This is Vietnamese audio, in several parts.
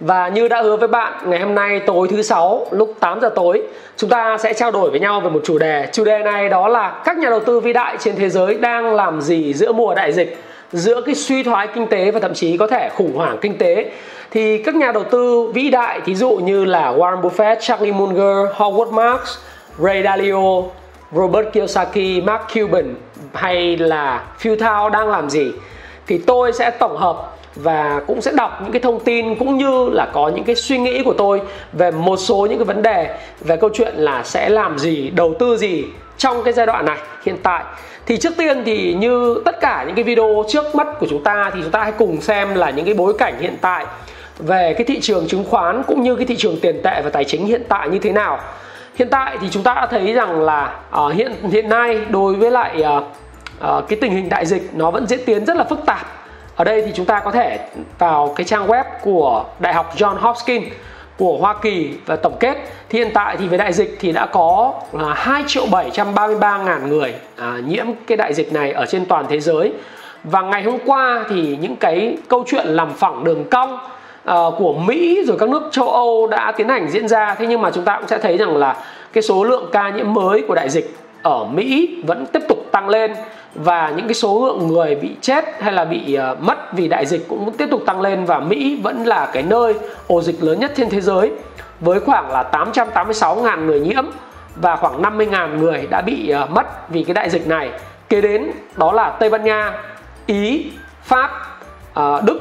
Và như đã hứa với bạn, ngày hôm nay tối thứ sáu lúc 8 giờ tối Chúng ta sẽ trao đổi với nhau về một chủ đề. Chủ đề này đó là các nhà đầu tư vĩ đại trên thế giới đang làm gì giữa mùa đại dịch Giữa cái suy thoái kinh tế và thậm chí có thể khủng hoảng kinh tế. Thì các nhà đầu tư vĩ đại, thí dụ như là Warren Buffett, Charlie Munger, Howard Marks, Ray Dalio, Robert Kiyosaki, Mark Cuban hay là Phil Thao đang làm gì Thì tôi sẽ tổng hợp và cũng sẽ đọc những cái thông tin cũng như là có những cái suy nghĩ của tôi về một số những cái vấn đề về câu chuyện là sẽ làm gì đầu tư gì trong cái giai đoạn này hiện tại. Thì trước tiên thì như tất cả những cái video trước mắt của chúng ta thì chúng ta hãy cùng xem là những cái bối cảnh hiện tại về cái thị trường chứng khoán cũng như cái thị trường tiền tệ và tài chính hiện tại như thế nào. Hiện tại thì chúng ta đã thấy rằng là uh, hiện hiện nay đối với lại uh, uh, cái tình hình đại dịch nó vẫn diễn tiến rất là phức tạp ở đây thì chúng ta có thể vào cái trang web của Đại học John Hopkins của Hoa Kỳ và tổng kết. Thì hiện tại thì về đại dịch thì đã có là 2 triệu 733 ngàn người à, nhiễm cái đại dịch này ở trên toàn thế giới. Và ngày hôm qua thì những cái câu chuyện làm phẳng đường cong à, của Mỹ rồi các nước châu Âu đã tiến hành diễn ra. Thế nhưng mà chúng ta cũng sẽ thấy rằng là cái số lượng ca nhiễm mới của đại dịch ở Mỹ vẫn tiếp tục tăng lên và những cái số lượng người bị chết hay là bị uh, mất vì đại dịch cũng tiếp tục tăng lên và Mỹ vẫn là cái nơi ổ dịch lớn nhất trên thế giới với khoảng là 886.000 người nhiễm và khoảng 50.000 người đã bị uh, mất vì cái đại dịch này. Kế đến đó là Tây Ban Nha, Ý, Pháp, uh, Đức,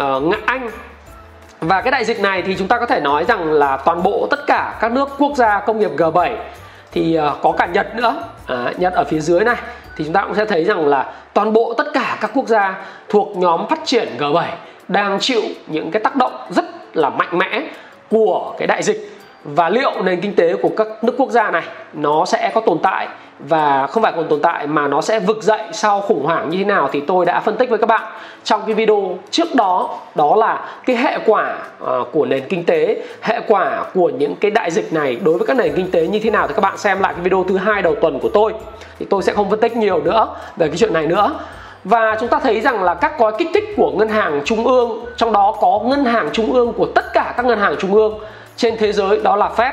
uh, Anh. Và cái đại dịch này thì chúng ta có thể nói rằng là toàn bộ tất cả các nước quốc gia công nghiệp G7 thì uh, có cả Nhật nữa, à, Nhật ở phía dưới này thì chúng ta cũng sẽ thấy rằng là toàn bộ tất cả các quốc gia thuộc nhóm phát triển G7 đang chịu những cái tác động rất là mạnh mẽ của cái đại dịch và liệu nền kinh tế của các nước quốc gia này nó sẽ có tồn tại? Và không phải còn tồn tại, mà nó sẽ vực dậy sau khủng hoảng như thế nào thì tôi đã phân tích với các bạn trong cái video trước đó. Đó là cái hệ quả ờ, của nền kinh tế, hệ quả của những cái đại dịch này đối với các nền kinh tế như thế nào thì các bạn xem lại cái video thứ hai đầu tuần của tôi. Thì tôi sẽ không phân tích nhiều nữa về cái chuyện này nữa. Và chúng ta thấy rằng là các gói kích thích của ngân hàng trung ương, trong đó có ngân hàng trung ương của tất cả các ngân hàng trung ương trên thế giới, đó là Fed,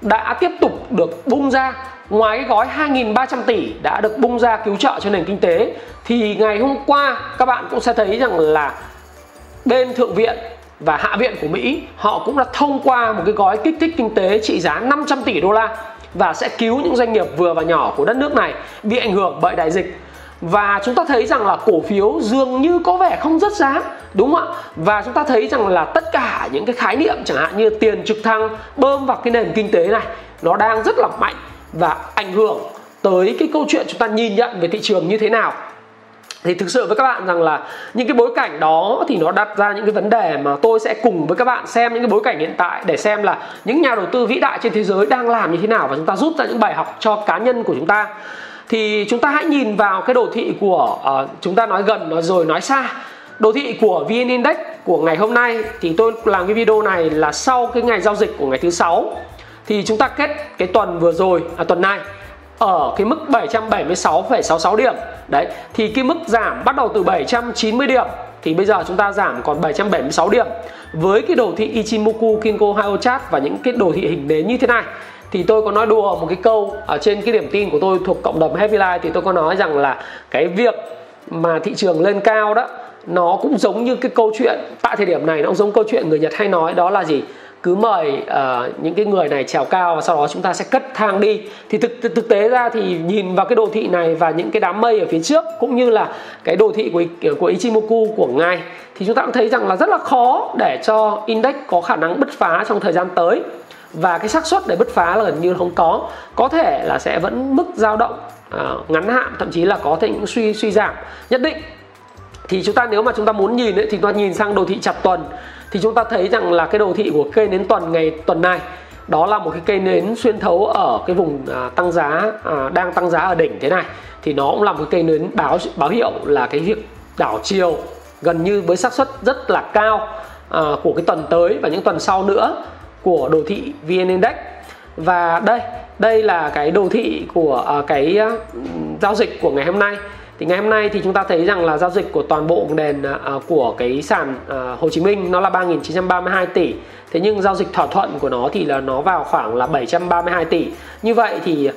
đã tiếp tục được bung ra. Ngoài cái gói 2.300 tỷ đã được bung ra cứu trợ cho nền kinh tế, thì ngày hôm qua các bạn cũng sẽ thấy rằng là bên thượng viện và hạ viện của Mỹ, họ cũng đã thông qua một cái gói kích thích kinh tế trị giá 500 tỷ đô la và sẽ cứu những doanh nghiệp vừa và nhỏ của đất nước này bị ảnh hưởng bởi đại dịch và chúng ta thấy rằng là cổ phiếu dường như có vẻ không rất giá, đúng không ạ? Và chúng ta thấy rằng là tất cả những cái khái niệm, chẳng hạn như tiền trực thăng, bơm vào cái nền kinh tế này, nó đang rất là mạnh và ảnh hưởng tới cái câu chuyện chúng ta nhìn nhận về thị trường như thế nào. Thì thực sự với các bạn rằng là những cái bối cảnh đó thì nó đặt ra những cái vấn đề mà tôi sẽ cùng với các bạn xem những cái bối cảnh hiện tại để xem là những nhà đầu tư vĩ đại trên thế giới đang làm như thế nào và chúng ta rút ra những bài học cho cá nhân của chúng ta thì chúng ta hãy nhìn vào cái đồ thị của uh, chúng ta nói gần nó rồi nói xa. Đồ thị của VN Index của ngày hôm nay thì tôi làm cái video này là sau cái ngày giao dịch của ngày thứ sáu. Thì chúng ta kết cái tuần vừa rồi à, tuần này ở cái mức 776,66 điểm. Đấy thì cái mức giảm bắt đầu từ 790 điểm thì bây giờ chúng ta giảm còn 776 điểm. Với cái đồ thị Ichimoku Kinko Hyo Chart và những cái đồ thị hình nến như thế này thì tôi có nói đùa một cái câu ở trên cái điểm tin của tôi thuộc cộng đồng Happy Life thì tôi có nói rằng là cái việc mà thị trường lên cao đó nó cũng giống như cái câu chuyện tại thời điểm này nó cũng giống câu chuyện người Nhật hay nói đó là gì? Cứ mời uh, những cái người này trèo cao và sau đó chúng ta sẽ cất thang đi. Thì thực, thực thực tế ra thì nhìn vào cái đồ thị này và những cái đám mây ở phía trước cũng như là cái đồ thị của của Ichimoku của ngài thì chúng ta cũng thấy rằng là rất là khó để cho index có khả năng bứt phá trong thời gian tới và cái xác suất để bứt phá là gần như không có. Có thể là sẽ vẫn mức dao động uh, ngắn hạn thậm chí là có thể những suy suy giảm. Nhất định. Thì chúng ta nếu mà chúng ta muốn nhìn ấy, thì chúng ta nhìn sang đồ thị chặt tuần. Thì chúng ta thấy rằng là cái đồ thị của cây nến tuần ngày tuần này đó là một cái cây nến xuyên thấu ở cái vùng à, tăng giá à, đang tăng giá ở đỉnh thế này. Thì nó cũng là một cây nến báo báo hiệu là cái việc đảo chiều gần như với xác suất rất là cao à, của cái tuần tới và những tuần sau nữa của đồ thị VN Index. Và đây đây là cái đồ thị của uh, cái uh, giao dịch của ngày hôm nay. Thì ngày hôm nay thì chúng ta thấy rằng là giao dịch của toàn bộ nền uh, của cái sàn uh, Hồ Chí Minh nó là 3.932 tỷ. Thế nhưng giao dịch thỏa thuận của nó thì là nó vào khoảng là 732 tỷ. Như vậy thì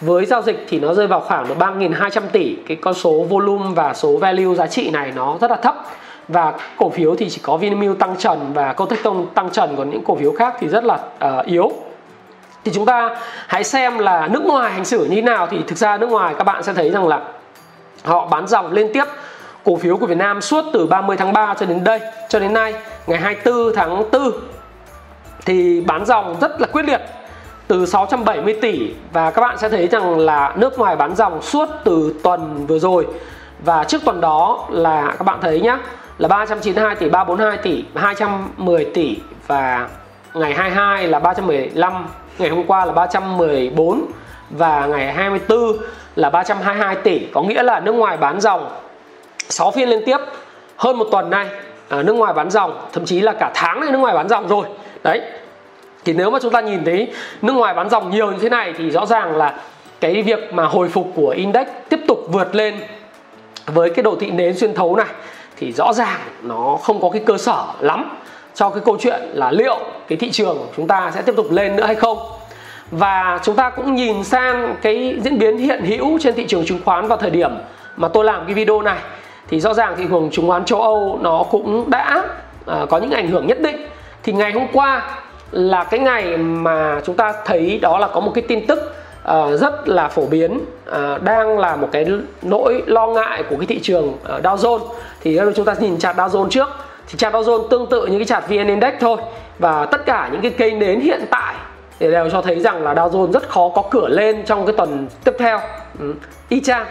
với giao dịch thì nó rơi vào khoảng là 3.200 tỷ. Cái con số volume và số value giá trị này nó rất là thấp và cổ phiếu thì chỉ có Vinamilk tăng trần và Cotecton tăng trần còn những cổ phiếu khác thì rất là uh, yếu. Thì chúng ta hãy xem là nước ngoài hành xử như thế nào. Thì thực ra nước ngoài các bạn sẽ thấy rằng là họ bán dòng liên tiếp cổ phiếu của Việt Nam suốt từ 30 tháng 3 cho đến đây cho đến nay ngày 24 tháng 4 thì bán dòng rất là quyết liệt từ 670 tỷ. Và các bạn sẽ thấy rằng là nước ngoài bán dòng suốt từ tuần vừa rồi. Và trước tuần đó là các bạn thấy nhá là 392 tỷ, 342 tỷ, 210 tỷ và ngày 22 là 315, ngày hôm qua là 314 và ngày 24 là 322 tỷ. Có nghĩa là nước ngoài bán dòng 6 phiên liên tiếp hơn một tuần nay. À, nước ngoài bán dòng thậm chí là cả tháng này nước ngoài bán dòng rồi. Đấy. Thì nếu mà chúng ta nhìn thấy nước ngoài bán dòng nhiều như thế này thì rõ ràng là cái việc mà hồi phục của index tiếp tục vượt lên với cái đồ thị nến xuyên thấu này thì rõ ràng nó không có cái cơ sở lắm cho cái câu chuyện là liệu cái thị trường chúng ta sẽ tiếp tục lên nữa hay không. Và chúng ta cũng nhìn sang cái diễn biến hiện hữu trên thị trường chứng khoán vào thời điểm mà tôi làm cái video này thì rõ ràng thị trường chứng khoán châu Âu nó cũng đã uh, có những ảnh hưởng nhất định. Thì ngày hôm qua là cái ngày mà chúng ta thấy đó là có một cái tin tức uh, rất là phổ biến. Uh, đang là một cái nỗi lo ngại của cái thị trường uh, Dow Jones. Thì chúng ta nhìn chart Dow Jones trước. Thì chart Dow Jones tương tự như cái chart VN Index thôi. Và tất cả những cái cây nến hiện tại thì đều cho thấy rằng là Dow Jones rất khó có cửa lên trong cái tuần tiếp theo. Ừ. y chang.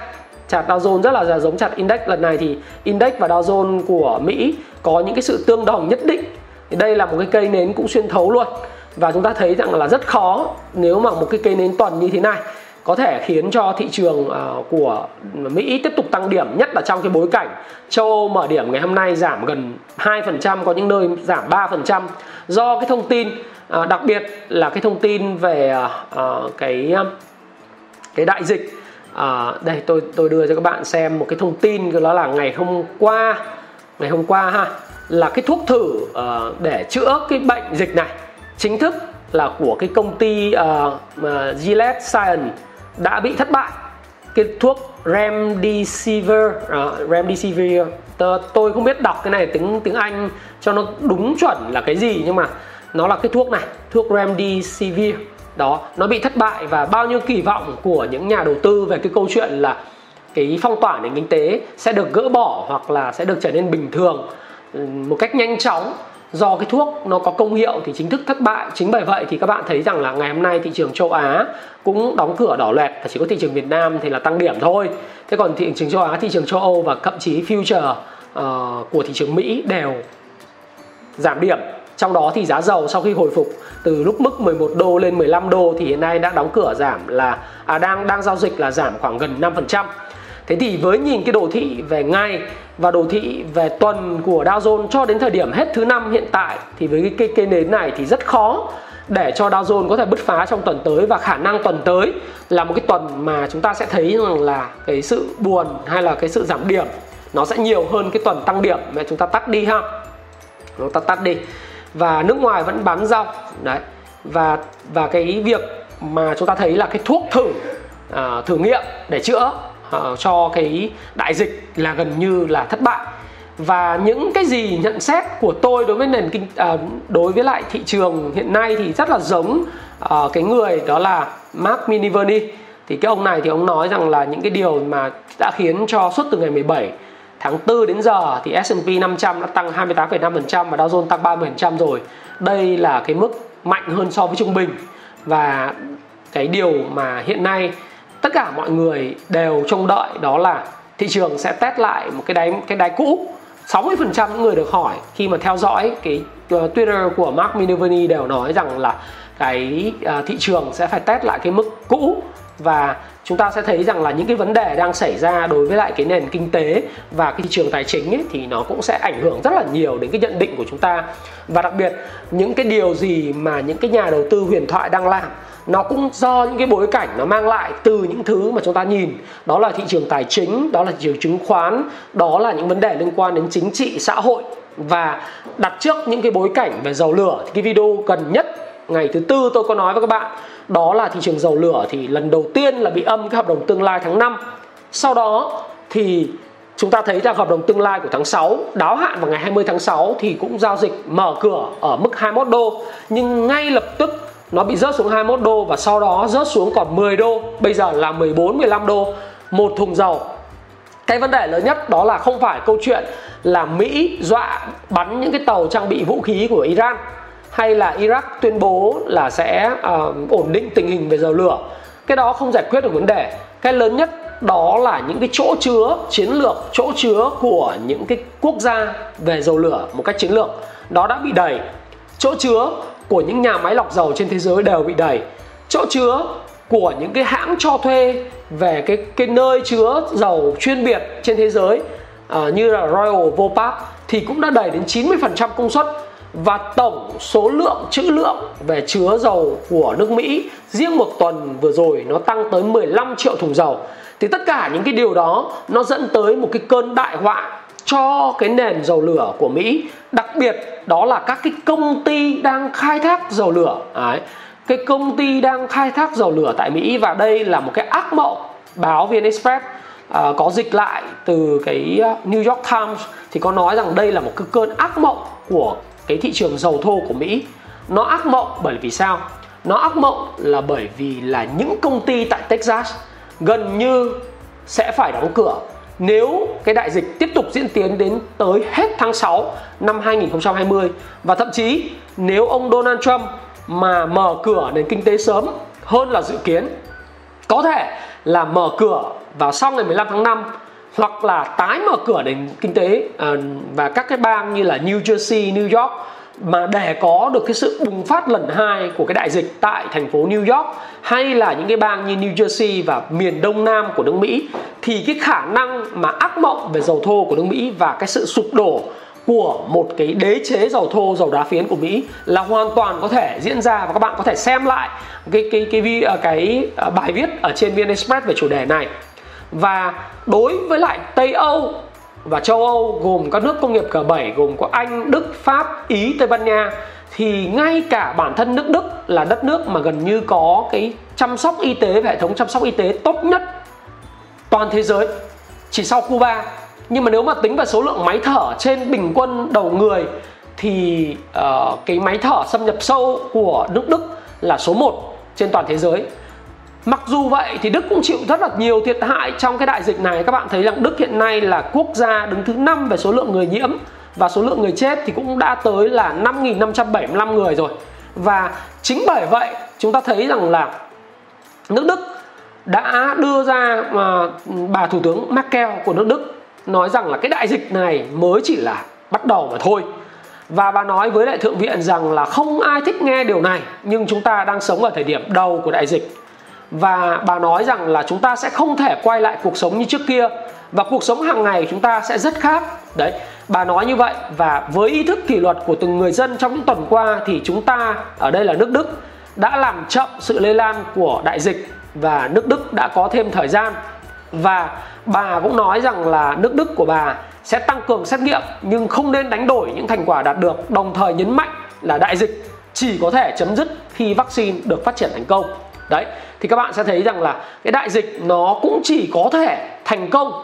Chart Dow Jones rất là giống chart index. Lần này thì index và Dow Jones của Mỹ có những cái sự tương đồng nhất định. Thì đây là một cái cây nến cũng xuyên thấu luôn và chúng ta thấy rằng là rất khó nếu mà một cái cây nến tuần như thế này có thể khiến cho thị trường ờ, của Mỹ tiếp tục tăng điểm nhất là trong cái bối cảnh châu Âu mở điểm ngày hôm nay giảm gần 2% có những nơi giảm 3% do cái thông tin ờ, đặc biệt là cái thông tin về ờ, cái cái đại dịch đây tôi tôi đưa cho các bạn xem một cái thông tin đó là ngày hôm qua ngày hôm qua ha là cái thuốc thử uh, để chữa cái bệnh dịch này chính thức là của cái công ty uh, uh, Gillette Science đã bị thất bại. Cái thuốc Remdesivir uh, Remdesivir tôi không biết đọc cái này tiếng tiếng Anh cho nó đúng chuẩn là cái gì nhưng mà nó là cái thuốc này thuốc Remdesivir. Đó nó bị thất bại và bao nhiêu kỳ vọng của những nhà đầu tư về cái câu chuyện là cái phong tỏa nền kinh tế sẽ được gỡ bỏ hoặc là sẽ được trở nên bình thường ừ, một cách nhanh chóng do cái thuốc nó có công hiệu thì chính thức thất bại. Chính bởi vậy thì các bạn thấy rằng là ngày hôm nay thị trường châu Á cũng đóng cửa đỏ loẹt và chỉ có thị trường Việt Nam thì là tăng điểm thôi. Thế còn thị trường châu Á thị trường châu Âu và thậm chí future uh, của thị trường Mỹ đều giảm điểm. Trong đó thì giá dầu sau khi hồi phục từ lúc mức 11 đô lên 15 đô thì hiện nay đã đóng cửa giảm là à, đang đang giao dịch là giảm khoảng gần 5%. Thế thì với nhìn cái đồ thị về ngày và đồ thị về tuần của Dow Jones cho đến thời điểm hết thứ năm hiện tại thì với cái cây, cây nến này thì rất khó để cho Dow Jones có thể bứt phá trong tuần tới. Và khả năng tuần tới là một cái tuần mà chúng ta sẽ thấy rằng là cái sự buồn hay là cái sự giảm điểm nó sẽ nhiều hơn cái tuần tăng điểm mà chúng ta tắt đi ha. Chúng ta tắt đi. Và nước ngoài vẫn bán rau đấy. Và và cái việc mà chúng ta thấy là cái thuốc thử à, thử nghiệm để chữa uh, cho cái đại dịch là gần như là thất bại. Và những cái gì nhận xét của tôi đối với nền kinh uh, đối với lại thị trường hiện nay thì rất là giống uh, cái người đó là Mark Miniverni. Thì cái ông này thì ông nói rằng là những cái điều mà đã khiến cho suốt từ ngày 17 tháng 4 đến giờ thì S&P 500 đã tăng 28,5% và Dow Jones tăng 30% rồi. Đây là cái mức mạnh hơn so với trung bình. Và cái điều mà hiện nay tất cả mọi người đều trông đợi đó là thị trường sẽ test lại một cái đáy cái đáy cũ. 60% những người được hỏi khi mà theo dõi cái uh, Twitter của Mark Minervini đều nói rằng là cái uh, thị trường sẽ phải test lại cái mức cũ và chúng ta sẽ thấy rằng là những cái vấn đề đang xảy ra đối với lại cái nền kinh tế và cái thị trường tài chính ấy, thì nó cũng sẽ ảnh hưởng rất là nhiều đến cái nhận định của chúng ta. Và đặc biệt những cái điều gì mà những cái nhà đầu tư huyền thoại đang làm nó cũng do những cái bối cảnh nó mang lại từ những thứ mà chúng ta nhìn. Đó là thị trường tài chính đó là thị trường chứng khoán đó là những vấn đề liên quan đến chính trị xã hội. Và đặt trước những cái bối cảnh về dầu lửa thì cái video gần nhất ngày thứ tư tôi có nói với các bạn đó là thị trường dầu lửa thì lần đầu tiên là bị âm cái hợp đồng tương lai tháng 5 sau đó thì chúng ta thấy rằng hợp đồng tương lai của tháng 6 đáo hạn vào ngày 20 tháng 6 thì cũng giao dịch mở cửa ở mức 21 đô. Nhưng ngay lập tức nó bị rớt xuống 21 đô và sau đó rớt xuống còn 10 đô, bây giờ là 14 15 đô một thùng dầu. Cái vấn đề lớn nhất đó là không phải câu chuyện là Mỹ dọa bắn những cái tàu trang bị vũ khí của Iran hay là Iraq tuyên bố là sẽ uh, ổn định tình hình về dầu lửa. Cái đó không giải quyết được vấn đề. Cái lớn nhất đó là những cái chỗ chứa chiến lược chỗ chứa của những cái quốc gia về dầu lửa một cách chiến lược. Đó đã bị đầy. Chỗ chứa của những nhà máy lọc dầu trên thế giới đều bị đầy. Chỗ chứa của những cái hãng cho thuê về cái cái nơi chứa dầu chuyên biệt trên thế giới uh, như là Royal Vopak thì cũng đã đầy đến 90% công suất và tổng số lượng trữ lượng về chứa dầu của nước Mỹ riêng một tuần vừa rồi nó tăng tới 15 triệu thùng dầu. Thì tất cả những cái điều đó nó dẫn tới một cái cơn đại họa cho cái nền dầu lửa của Mỹ. Đặc biệt đó là các cái công ty đang khai thác dầu lửa. Đấy. cái công ty đang khai thác dầu lửa tại Mỹ và đây là một cái ác mộng. Báo VN Express à, có dịch lại từ cái à, New York Times thì có nói rằng đây là một cái cơn ác mộng của cái thị trường dầu thô của Mỹ. Nó ác mộng bởi vì sao? Nó ác mộng là bởi vì là những công ty tại Texas gần như sẽ phải đóng cửa nếu cái đại dịch tiếp tục diễn tiến đến tới hết tháng 6 năm 2020 và thậm chí nếu ông Donald Trump mà mở cửa nền kinh tế sớm hơn là dự kiến, có thể là mở cửa vào sau ngày 15 tháng 5 hoặc là tái mở cửa nền kinh tế à, và các cái bang như là New Jersey, New York mà để có được cái sự bùng phát lần hai của cái đại dịch tại thành phố New York hay là những cái bang như New Jersey và miền đông nam của nước Mỹ thì cái khả năng mà ác mộng về dầu thô của nước Mỹ và cái sự sụp đổ của một cái đế chế dầu thô dầu đá phiến của Mỹ là hoàn toàn có thể diễn ra và các bạn có thể xem lại cái cái cái à, cái, cái, cái bài viết ở trên VN Express về chủ đề này và đối với lại Tây Âu và châu Âu gồm các nước công nghiệp G7 gồm có Anh, Đức, Pháp, Ý, Tây Ban Nha thì ngay cả bản thân nước Đức là đất nước mà gần như có cái chăm sóc y tế và hệ thống chăm sóc y tế tốt nhất toàn thế giới chỉ sau Cuba. Nhưng mà nếu mà tính về số lượng máy thở trên bình quân đầu người thì uh, cái máy thở xâm nhập sâu của nước Đức là số 1 trên toàn thế giới. Mặc dù vậy thì Đức cũng chịu rất là nhiều thiệt hại trong cái đại dịch này. Các bạn thấy rằng Đức hiện nay là quốc gia đứng thứ năm về số lượng người nhiễm và số lượng người chết thì cũng đã tới là 5.575 người rồi. Và chính bởi vậy, chúng ta thấy rằng là nước Đức đã đưa ra mà bà thủ tướng Merkel của nước Đức nói rằng là cái đại dịch này mới chỉ là bắt đầu mà thôi. Và bà nói với đại thượng viện rằng là không ai thích nghe điều này, nhưng chúng ta đang sống ở thời điểm đầu của đại dịch và bà nói rằng là chúng ta sẽ không thể quay lại cuộc sống như trước kia. Và cuộc sống hàng ngày chúng ta sẽ rất khác. Đấy, bà nói như vậy. Và với ý thức kỷ luật của từng người dân trong những tuần qua thì chúng ta, ở đây là nước đức, đã làm chậm sự lây lan của đại dịch. Và nước đức đã có thêm thời gian. Và bà cũng nói rằng là nước đức của bà sẽ tăng cường xét nghiệm, nhưng không nên đánh đổi những thành quả đạt được, đồng thời nhấn mạnh là đại dịch chỉ có thể chấm dứt khi vaccine được phát triển thành công đấy thì các bạn sẽ thấy rằng là cái đại dịch nó cũng chỉ có thể thành công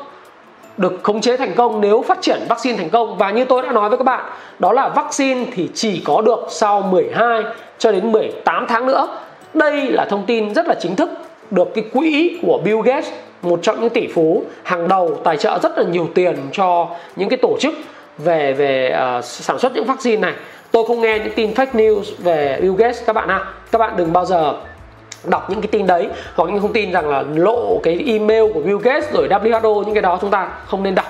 được khống chế thành công nếu phát triển vaccine thành công. Và như tôi đã nói với các bạn đó là vaccine thì chỉ có được sau 12 cho đến 18 tháng nữa. Đây là thông tin rất là chính thức được cái quỹ của Bill Gates một trong những tỷ phú hàng đầu tài trợ rất là nhiều tiền cho những cái tổ chức về về uh, sản xuất những vaccine này. Tôi không nghe những tin fake news về Bill Gates các bạn ha các bạn đừng bao giờ đọc những cái tin đấy, hoặc những thông tin rằng là lộ cái email của Bill Gates rồi WHO những cái đó chúng ta không nên đọc.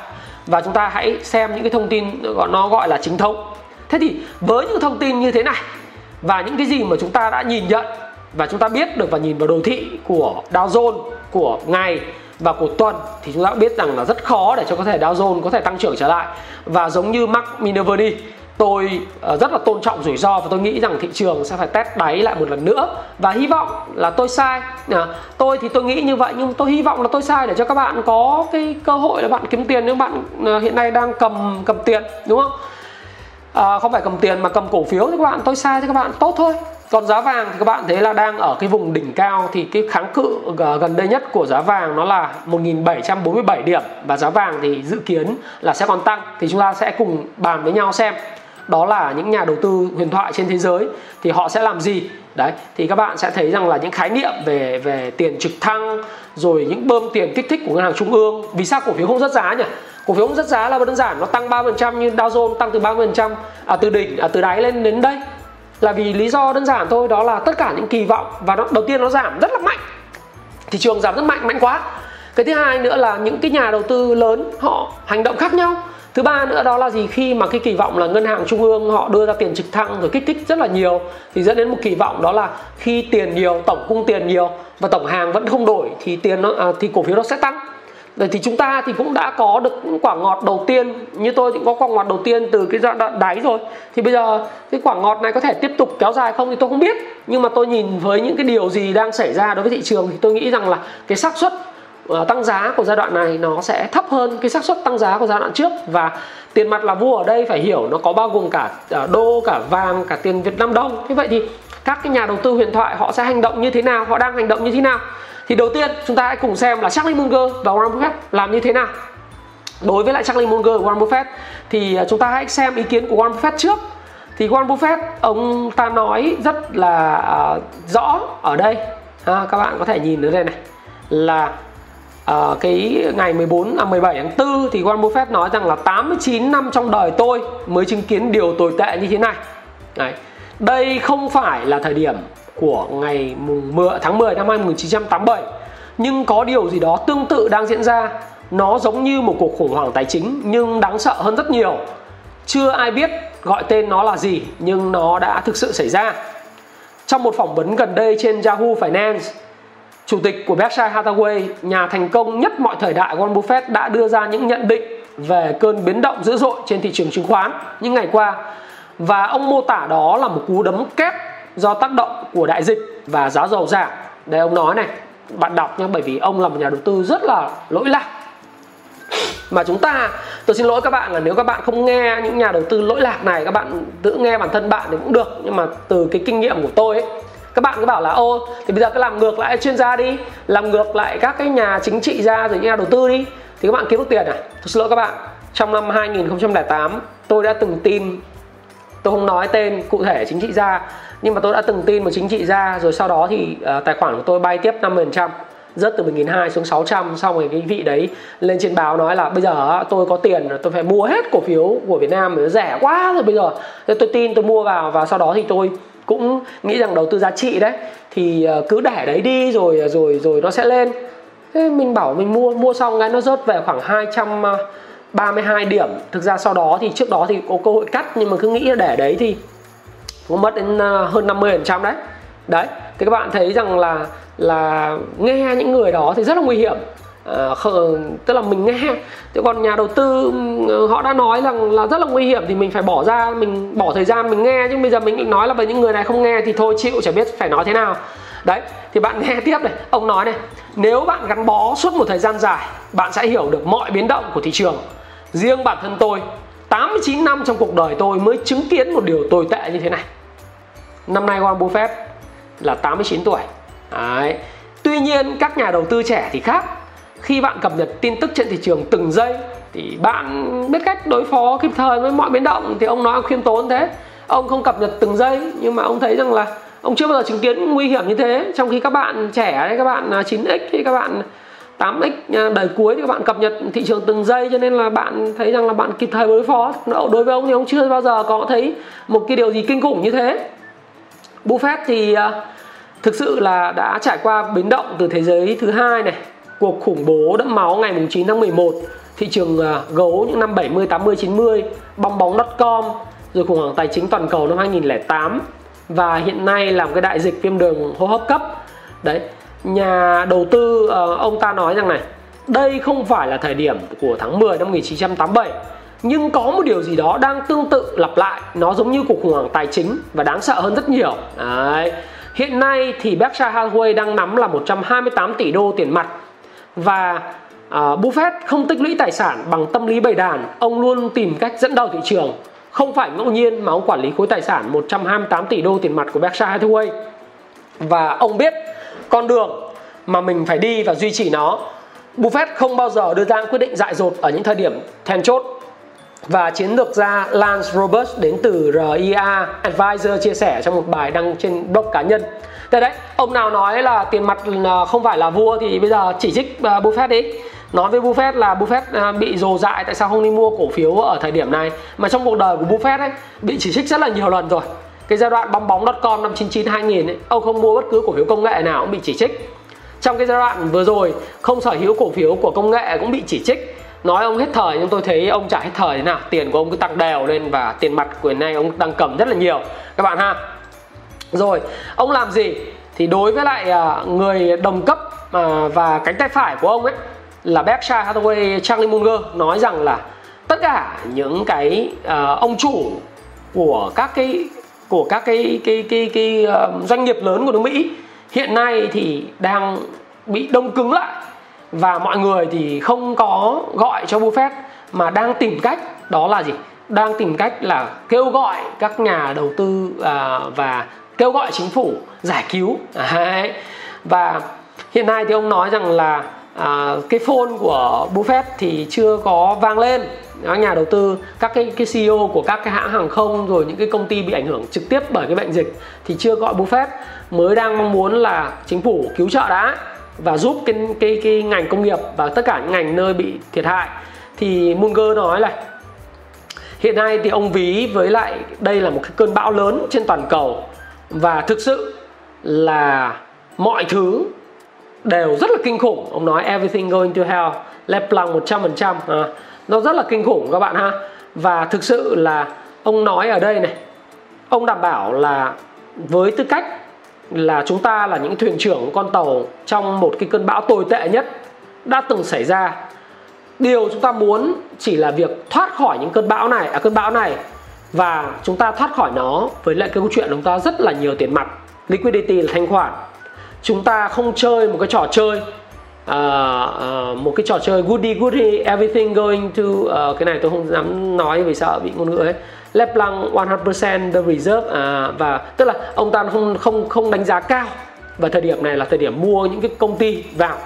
Và chúng ta hãy xem những cái thông tin gọi, nó gọi là chính thống. Thế thì với những thông tin như thế này, và những cái gì mà chúng ta đã nhìn nhận, và chúng ta biết được và nhìn vào đồ thị của Dow Jones, của ngày và của tuần, thì chúng ta biết rằng là rất khó để cho có thể Dow Jones có thể tăng trưởng trở lại. Và giống như Mark Minervini tôi ờ, rất là tôn trọng rủi ro và tôi nghĩ rằng thị trường sẽ phải test đáy lại một lần nữa. Và hy vọng là tôi sai. À, tôi thì tôi nghĩ như vậy nhưng tôi hy vọng là tôi sai để cho các bạn có cái cơ hội là bạn kiếm tiền nếu bạn ờ, hiện nay đang cầm cầm tiền đúng không? À, không phải cầm tiền mà cầm cổ phiếu thì các bạn tôi sai thì các bạn tốt thôi. Còn giá vàng thì các bạn thấy là đang ở cái vùng đỉnh cao thì cái kháng cự gần đây nhất của giá vàng nó là 1747 điểm và giá vàng thì dự kiến là sẽ còn tăng thì chúng ta sẽ cùng bàn với nhau xem đó là những nhà đầu tư huyền thoại trên thế giới thì họ sẽ làm gì? Đấy thì các bạn sẽ thấy rằng là những khái niệm về về tiền trực thăng rồi những bơm tiền kích thích của ngân hàng trung ương. Vì sao cổ phiếu không rất giá nhỉ? Cổ phiếu không rất giá là đơn giản nó tăng 3% như Dow Jones tăng từ 30% à, từ đỉnh à, từ đáy lên đến đây. Là vì lý do đơn giản thôi đó là tất cả những kỳ vọng và nó đầu tiên nó giảm rất là mạnh. Thị trường giảm rất mạnh mạnh quá. Cái thứ hai nữa là những cái nhà đầu tư lớn họ hành động khác nhau thứ ba nữa đó là gì? Khi mà cái kỳ vọng là ngân hàng trung ương họ đưa ra tiền trực thăng rồi kích thích rất là nhiều thì dẫn đến một kỳ vọng đó là khi tiền nhiều tổng cung tiền nhiều và tổng hàng vẫn không đổi thì tiền nó à, thì cổ phiếu nó sẽ tăng. Vậy thì chúng ta thì cũng đã có được quả ngọt đầu tiên như tôi cũng có quả ngọt đầu tiên từ cái giai đoạn đáy rồi. Thì bây giờ cái quả ngọt này có thể tiếp tục kéo dài không thì tôi không biết nhưng mà tôi nhìn với những cái điều gì đang xảy ra đối với thị trường thì tôi nghĩ rằng là cái xác suất Ờ, tăng giá của giai đoạn này nó sẽ thấp hơn cái xác suất tăng giá của giai đoạn trước. Và tiền mặt là vua ở đây phải hiểu nó có bao gồm cả ờ, đô cả vàng cả tiền Việt Nam đồng như vậy thì các cái nhà đầu tư huyền thoại họ sẽ hành động như thế nào họ đang hành động như thế nào? Thì đầu tiên chúng ta hãy cùng xem là Charlie Munger và Warren Buffett làm như thế nào. Đối với lại Charlie Munger và Warren Buffett thì ờ, chúng ta hãy xem ý kiến của Warren Buffett trước. Thì Warren Buffett ông ta nói rất là uh, rõ ở đây. À, các bạn có thể nhìn ở đây này là uh, cái ngày 14 là 17 tháng 4 thì Warren Buffett nói rằng là 89 năm trong đời tôi mới chứng kiến điều tồi tệ như thế này. Đấy. Đây không phải là thời điểm của ngày mùng 10 tháng 10 năm 1987 nhưng có điều gì đó tương tự đang diễn ra nó giống như một cuộc khủng hoảng tài chính nhưng đáng sợ hơn rất nhiều chưa ai biết gọi tên nó là gì nhưng nó đã thực sự xảy ra trong một phỏng vấn gần đây trên Yahoo Finance chủ tịch của Berkshire Hathaway, nhà thành công nhất mọi thời đại Warren Buffett đã đưa ra những nhận định về cơn biến động dữ dội trên thị trường chứng khoán những ngày qua. Và ông mô tả đó là một cú đấm kép do tác động của đại dịch và giá dầu giảm. Đây ông nói này, bạn đọc nhé bởi vì ông là một nhà đầu tư rất là lỗi lạc. Mà chúng ta, tôi xin lỗi các bạn là nếu các bạn không nghe những nhà đầu tư lỗi lạc này, các bạn tự nghe bản thân bạn thì cũng được. Nhưng mà từ cái kinh nghiệm của tôi ấy các bạn cứ bảo là ô thì bây giờ cứ làm ngược lại chuyên gia đi làm ngược lại các cái nhà chính trị gia rồi nhà đầu tư đi. Thì các bạn kiếm được tiền à? Tôi xin lỗi các bạn trong năm 2008 tôi đã từng tin tôi không nói tên cụ thể chính trị gia nhưng mà tôi đã từng tin một chính trị gia rồi sau đó thì uh, tài khoản của tôi bay tiếp 5% rớt từ 1.200 xuống 600 xong rồi cái vị đấy lên trên báo nói là bây giờ tôi có tiền tôi phải mua hết cổ phiếu của Việt Nam nó rẻ quá rồi bây giờ. Thế tôi tin tôi mua vào và sau đó thì tôi cũng nghĩ rằng đầu tư giá trị đấy, thì ờ, cứ để đấy đi rồi ờ, rồi rồi nó sẽ lên. Thế mình bảo mình mua mua xong cái nó rớt về khoảng 232 điểm. Thực ra sau đó thì, trước đó thì có cơ hội cắt, nhưng mà cứ nghĩ là để đấy thì cũng mất đến ờ, hơn 50 phần trăm đấy. Đấy, thì các bạn thấy rằng là là nghe những người đó thì rất là nguy hiểm uh, tức là mình nghe. Chứ còn nhà đầu tư ừ, họ đã nói rằng là rất là nguy hiểm thì mình phải bỏ ra mình bỏ thời gian mình nghe. Chứ bây giờ mình nói là với những người này không nghe thì thôi chịu chả biết phải nói thế nào. Đấy thì bạn nghe tiếp này. Ông nói này nếu bạn gắn bó suốt một thời gian dài bạn sẽ hiểu được mọi biến động của thị trường. Riêng bản thân tôi 89 năm trong cuộc đời tôi mới chứng kiến một điều tồi tệ như thế này. Năm nay Warren Buffett là 89 tuổi. Đấy. Tuy nhiên các nhà đầu tư trẻ thì khác. Khi bạn cập nhật tin tức trên thị trường từng giây Thì bạn biết cách đối phó kịp thời với mọi biến động. Thì ông nói ông khiêm tốn thế. Ông không cập nhật từng giây Nhưng mà ông thấy rằng là Ông chưa bao giờ chứng kiến nguy hiểm như thế. Trong khi các bạn trẻ đấy, các bạn à, 9x thì các bạn 8x à, đời cuối thì các bạn cập nhật thị trường từng giây. Cho nên là bạn thấy rằng là bạn kịp thời đối phó. Đối với ông thì ông chưa bao giờ có thấy một cái điều gì kinh khủng như thế. Buffett thì à, thực sự là đã trải qua biến động từ thế giới thứ hai này cuộc khủng bố đẫm máu ngày 9 tháng 11 thị trường à, gấu những năm 70, 80, 90 bong bóng.com rồi khủng hoảng tài chính toàn cầu năm 2008 và hiện nay là một cái đại dịch viêm đường hô hấp cấp. Đấy nhà đầu tư ờ, ông ta nói rằng này đây không phải là thời điểm của tháng 10 năm 1987 nhưng có một điều gì đó đang tương tự lặp lại. Nó giống như cuộc khủng hoảng tài chính và đáng sợ hơn rất nhiều. Đấy hiện nay thì Berkshire Hathaway đang nắm là 128 tỷ đô tiền mặt và uh, Buffett không tích lũy tài sản bằng tâm lý bầy đàn. Ông luôn tìm cách dẫn đầu thị trường. Không phải ngẫu nhiên mà ông quản lý khối tài sản 128 tỷ đô tiền mặt của Berkshire Hathaway. Và ông biết con đường mà mình phải đi và duy trì nó. Buffett không bao giờ đưa ra quyết định dại dột ở những thời điểm then chốt. Và chiến lược gia Lance Roberts đến từ RIA Advisor chia sẻ trong một bài đăng trên blog cá nhân. Thế đấy, ông nào nói là tiền mặt ừ, à, không phải là vua thì bây giờ chỉ trích à, Buffett đi. Nói với Buffett là Buffett à, bị dồ dại tại sao không đi mua cổ phiếu ở thời điểm này. Mà trong cuộc đời của Buffett ấy bị chỉ trích rất là nhiều lần rồi. Cái giai đoạn bong bóng.com năm 99 2000 ấy, ông không mua bất cứ cổ phiếu công nghệ nào cũng bị chỉ trích. Trong cái giai đoạn vừa rồi không sở hữu cổ phiếu của công nghệ cũng bị chỉ trích. Nói ông hết thời nhưng tôi thấy ông chả hết thời thế nào. Tiền của ông cứ tăng đều lên và tiền mặt của nay ông đang cầm rất là nhiều. Các bạn ha rồi ông làm gì? Thì đối với lại à, người đồng cấp à, và cánh tay phải của ông ấy là Berkshire Hathaway Charlie Munger nói rằng là tất cả những cái uh, ông chủ của các cái của các cái cái cái cái, cái uh, doanh nghiệp lớn của nước Mỹ hiện nay thì đang bị đông cứng lại. Và mọi người thì không có gọi cho Buffett mà đang tìm cách đó là gì? Đang tìm cách là kêu gọi các nhà đầu tư và kêu gọi chính phủ giải cứu. À, Đấy. và hiện nay thì ông nói rằng là à, cái phone của Buffett thì chưa có vang lên. Các nhà đầu tư các cái cái CEO của các cái hãng hàng không rồi những cái công ty bị ảnh hưởng trực tiếp bởi cái bệnh dịch thì chưa gọi Buffett mới đang mong muốn là chính phủ cứu trợ đã và giúp cái cái cái ngành công nghiệp và tất cả những ngành nơi bị thiệt hại. Thì Munger nói là hiện nay thì ông ví với lại đây là một cái cơn bão lớn trên toàn cầu và thực sự là mọi thứ đều rất là kinh khủng. Ông nói everything going to hell left Planck 100% à, nó rất là kinh khủng các bạn ha. Và thực sự là ông nói ở đây này ông đảm bảo là với tư cách là chúng ta là những thuyền trưởng con tàu trong một cái cơn bão tồi tệ nhất đã từng xảy ra điều chúng ta muốn chỉ là việc thoát khỏi những cơn bão này à cơn bão này và chúng ta thoát khỏi nó với lại cái câu chuyện chúng ta rất là nhiều tiền mặt liquidity là thanh khoản. Chúng ta không chơi một cái trò chơi uh, uh, một cái trò chơi goody goody everything going to uh, cái này tôi không dám nói vì sợ bị ngôn ngữ ấy. Leblanc 100% the reserve uh, và tức là ông ta không không không đánh giá cao. Và thời điểm này là thời điểm mua những cái công ty vào.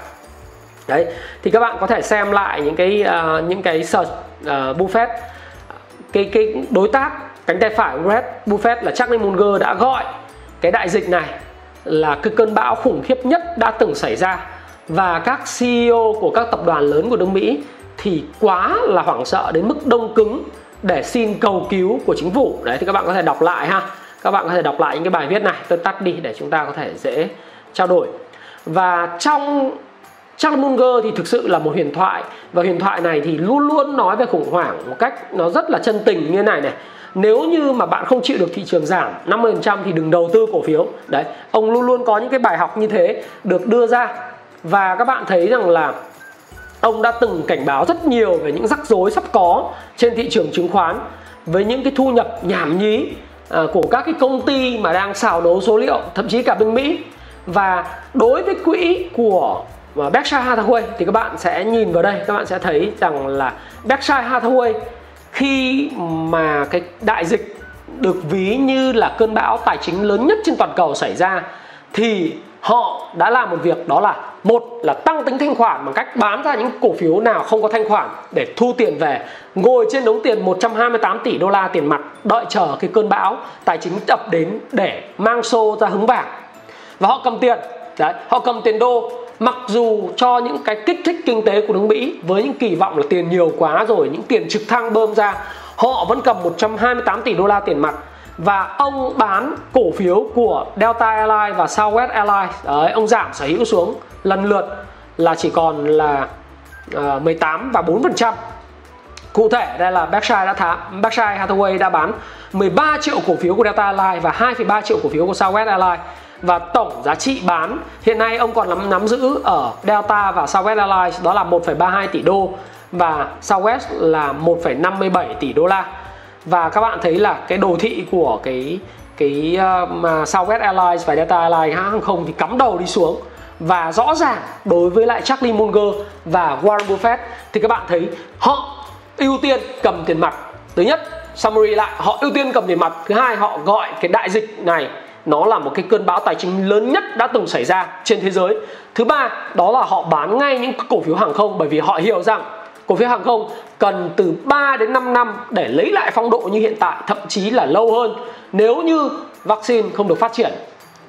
Đấy thì các bạn có thể xem lại những cái uh, những cái search uh, Buffett cái cái đối tác cánh tay phải của Buffett là Charlie Munger đã gọi cái đại dịch này là cái cơn bão khủng khiếp nhất đã từng xảy ra. Và các CEO của các tập đoàn lớn của nước Mỹ thì quá là hoảng sợ đến mức đông cứng để xin cầu cứu của chính phủ. Đấy, thì các bạn có thể đọc lại ha. Các bạn có thể đọc lại những cái bài viết này tôi tắt đi để chúng ta có thể dễ trao đổi. Và trong Charles Munger thì thực sự là một huyền thoại. Và huyền thoại này thì luôn luôn nói về khủng hoảng một cách nó rất là chân tình như thế này này. Nếu như mà bạn không chịu được thị trường giảm 50% thì đừng đầu tư cổ phiếu. Đấy ông luôn luôn có những cái bài học như thế được đưa ra. Và các bạn thấy rằng là ông đã từng cảnh báo rất nhiều về những rắc rối sắp có trên thị trường chứng khoán với những cái thu nhập nhảm nhí à, của các cái công ty mà đang xào nấu số liệu thậm chí cả bên Mỹ. Và đối với quỹ của và Berkshire Hathaway thì các bạn sẽ nhìn vào đây, các bạn sẽ thấy rằng là Berkshire Hathaway khi mà cái đại dịch được ví như là cơn bão tài chính lớn nhất trên toàn cầu xảy ra, thì họ đã làm một việc đó là, một là tăng tính thanh khoản bằng cách bán ra những cổ phiếu nào không có thanh khoản để thu tiền về, ngồi trên đống tiền 128 tỷ đô la tiền mặt, đợi chờ cái cơn bão tài chính ập đến để mang xô ra hứng bạc và họ cầm tiền đấy họ cầm tiền đô mặc dù cho những cái kích thích kinh tế của nước Mỹ với những kỳ vọng là tiền nhiều quá rồi những tiền trực thăng bơm ra họ vẫn cầm 128 tỷ đô la tiền mặt. Và ông bán cổ phiếu của Delta Airlines và Southwest Airlines đấy ông giảm sở hữu xuống lần lượt là chỉ còn là ờ, uh, 18 và 4% Cụ thể đây là Berkshire đã thả, Berkshire Hathaway đã bán 13 triệu cổ phiếu của Delta Airlines và 2,3 triệu cổ phiếu của Southwest Airlines và tổng giá trị bán. Hiện nay ông còn nắm nắm giữ ở Delta và Southwest Airlines đó là 1,32 tỷ đô và Southwest là 1,57 tỷ đô la. Và các bạn thấy là cái đồ thị của cái cái uh, mà Southwest Airlines và Delta Airlines hãng hàng không thì cắm đầu đi xuống. Và rõ ràng đối với lại Charlie Munger và Warren Buffett thì các bạn thấy họ ưu tiên cầm tiền mặt. Thứ nhất summary lại họ ưu tiên cầm tiền mặt. Thứ hai họ gọi cái đại dịch này nó là một cái cơn bão tài chính lớn nhất đã từng xảy ra trên thế giới. Thứ ba, đó là họ bán ngay những cổ phiếu hàng không bởi vì họ hiểu rằng cổ phiếu hàng không cần từ 3 đến 5 năm để lấy lại phong độ như hiện tại, thậm chí là lâu hơn. Nếu như vaccine không được phát triển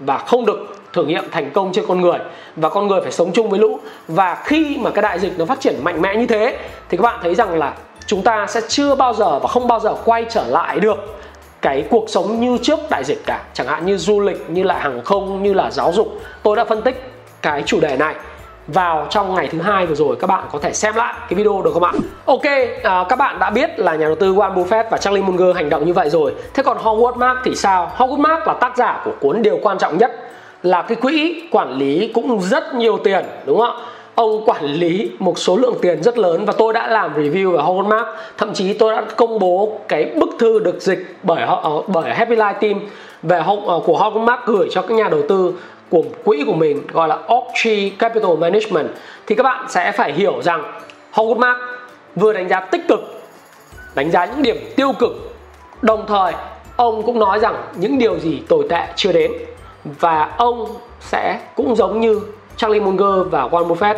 và không được thử nghiệm thành công trên con người và con người phải sống chung với lũ, và khi mà cái đại dịch nó phát triển mạnh mẽ như thế, thì các bạn thấy rằng là chúng ta sẽ chưa bao giờ và không bao giờ quay trở lại được cái cuộc sống như trước đại dịch cả chẳng hạn như du lịch như là hàng không như là giáo dục tôi đã phân tích cái chủ đề này vào trong ngày thứ hai vừa rồi các bạn có thể xem lại cái video được không ạ? Ok, à, các bạn đã biết là nhà đầu tư Warren Buffett và Charlie Munger hành động như vậy rồi. Thế còn Howard Mark thì sao? Howard Mark là tác giả của cuốn điều quan trọng nhất là cái quỹ quản lý cũng rất nhiều tiền đúng không ạ? Ông quản lý một số lượng tiền rất lớn và tôi đã làm review về Hallmark thậm chí tôi đã công bố cái bức thư được dịch bởi họ ờ, bởi Happy Life Team về ờ, của Hallmark gửi cho các nhà đầu tư của quỹ của mình, gọi là Oaktree Capital Management. Thì các bạn sẽ phải hiểu rằng Hallmark vừa đánh giá tích cực, đánh giá những điểm tiêu cực. Đồng thời, ông cũng nói rằng những điều gì tồi tệ chưa đến và ông sẽ cũng giống như Charlie Munger và Warren Buffett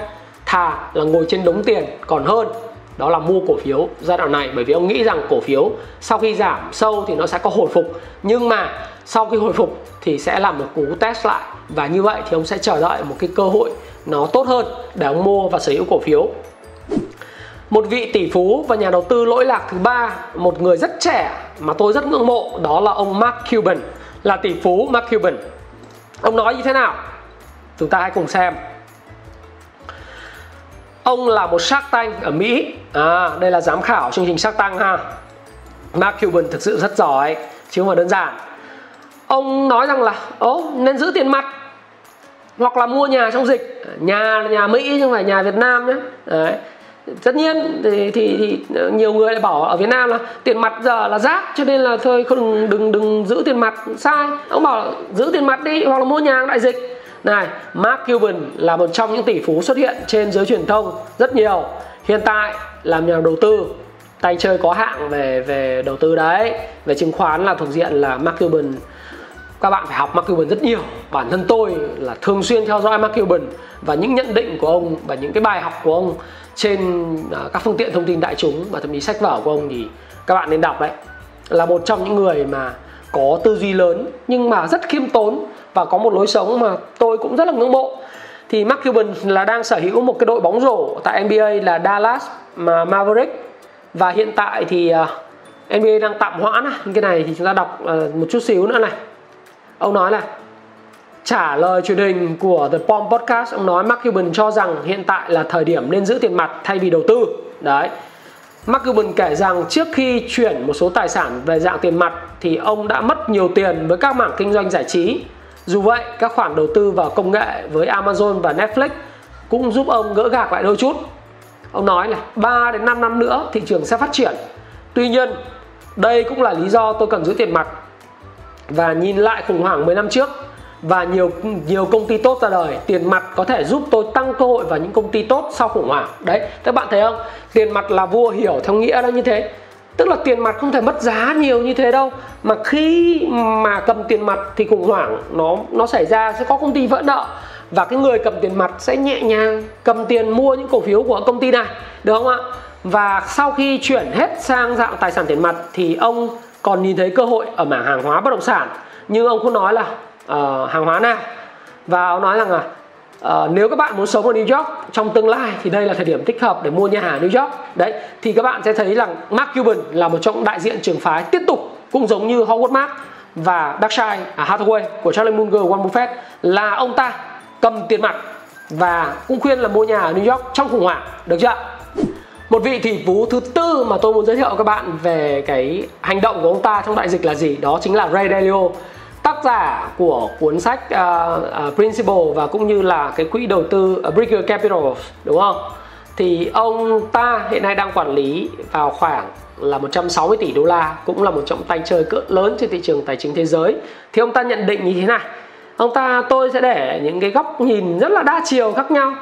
thà là ngồi trên đống tiền. Còn hơn, đó là mua cổ phiếu giai đoạn này, bởi vì ông nghĩ rằng cổ phiếu sau khi giảm sâu thì nó sẽ có hồi phục. Nhưng mà sau khi hồi phục thì sẽ làm một cú test lại. Và như vậy thì ông sẽ chờ đợi một cái cơ hội nó tốt hơn để ông mua và sở hữu cổ phiếu. Một vị tỷ phú và nhà đầu tư lỗi lạc thứ ba, một người rất trẻ mà tôi rất ngưỡng mộ, đó là ông Mark Cuban, là tỷ phú Mark Cuban. Ông nói như thế nào? Chúng ta hãy cùng xem. Ông là một Shark Tank ở Mỹ. À đây là giám khảo chương trình Shark Tank ha. Mark Cuban thực sự rất giỏi chứ không phải đơn giản. Ông nói rằng là ố nên giữ tiền mặt hoặc là mua nhà trong dịch. Nhà nhà Mỹ chứ không phải nhà Việt Nam nhé. Đấy. tất nhiên thì, thì thì nhiều người lại bảo ở Việt Nam là tiền mặt giờ là rác cho nên là thôi không đừng đừng đừng giữ tiền mặt. Sai. Ông bảo giữ tiền mặt đi hoặc là mua nhà đại dịch này, Mark Cuban là một trong những tỷ phú xuất hiện trên giới truyền thông rất nhiều. Hiện tại làm nhà đầu tư, tay chơi có hạng về về đầu tư đấy. Về chứng khoán là thuộc diện là Mark Cuban. Các bạn phải học Mark Cuban rất nhiều. Bản thân tôi là thường xuyên theo dõi Mark Cuban và những nhận định của ông và những cái bài học của ông trên à, các phương tiện thông tin đại chúng và thậm chí sách vở của ông thì các bạn nên đọc đấy. Là một trong những người mà có tư duy lớn nhưng mà rất khiêm tốn và có một lối sống mà tôi cũng rất là ngưỡng mộ. Thì Mark Cuban là đang sở hữu một cái đội bóng rổ tại NBA là Dallas mà Maverick và hiện tại thì à, NBA đang tạm hoãn cái này thì chúng ta đọc à, một chút xíu nữa này. Ông nói là, trả lời truyền hình của The Palm Podcast, ông nói Mark Cuban cho rằng hiện tại là thời điểm nên giữ tiền mặt thay vì đầu tư. Đấy. Mark Cuban kể rằng trước khi chuyển một số tài sản về dạng tiền mặt thì ông đã mất nhiều tiền với các mảng kinh doanh giải trí dù vậy, các khoản đầu tư vào công nghệ với Amazon và Netflix cũng giúp ông gỡ gạc lại đôi chút. Ông nói là 3 đến 5 năm nữa thị trường sẽ phát triển. Tuy nhiên, đây cũng là lý do tôi cần giữ tiền mặt. Và nhìn lại khủng hoảng 10 năm trước và nhiều nhiều công ty tốt ra đời, tiền mặt có thể giúp tôi tăng cơ hội vào những công ty tốt sau khủng hoảng. Đấy, các bạn thấy không? Tiền mặt là vua hiểu theo nghĩa đó như thế tức là tiền mặt không thể mất giá nhiều như thế đâu. Mà khi mà cầm tiền mặt thì khủng hoảng nó nó xảy ra sẽ có công ty vỡ nợ. Và cái người cầm tiền mặt sẽ nhẹ nhàng cầm tiền mua những cổ phiếu của công ty này được không ạ? Và sau khi chuyển hết sang dạng tài sản tiền mặt thì ông còn nhìn thấy cơ hội ở mảng hàng hóa bất động sản. Nhưng ông cũng nói là uh, hàng hóa nào? Và ông nói rằng là Uh, nếu các bạn muốn sống ở New York trong tương lai thì đây là thời điểm thích hợp để mua nhà ở New York. Đấy thì các bạn sẽ thấy rằng Mark Cuban là một trong đại diện trường phái tiếp tục cũng giống như Howard Mark và Berkshire Hathaway của Charlie Munger Warren Buffett là ông ta cầm tiền mặt và cũng khuyên là mua nhà ở New York trong khủng hoảng. Được chưa một vị tỷ phú thứ tư mà tôi muốn giới thiệu các bạn về cái hành động của ông ta trong đại dịch là gì? Đó chính là Ray Dalio tác giả của cuốn sách uh, uh, Principle và cũng như là cái quỹ đầu tư ờ, uh, Bridger Capital đúng không? Thì ông ta hiện nay đang quản lý vào khoảng là 160 tỷ đô la cũng là một trọng tay chơi cỡ lớn trên thị trường tài chính thế giới. Thì ông ta nhận định như thế này ông ta tôi sẽ để những cái góc nhìn rất là đa chiều khác nhau.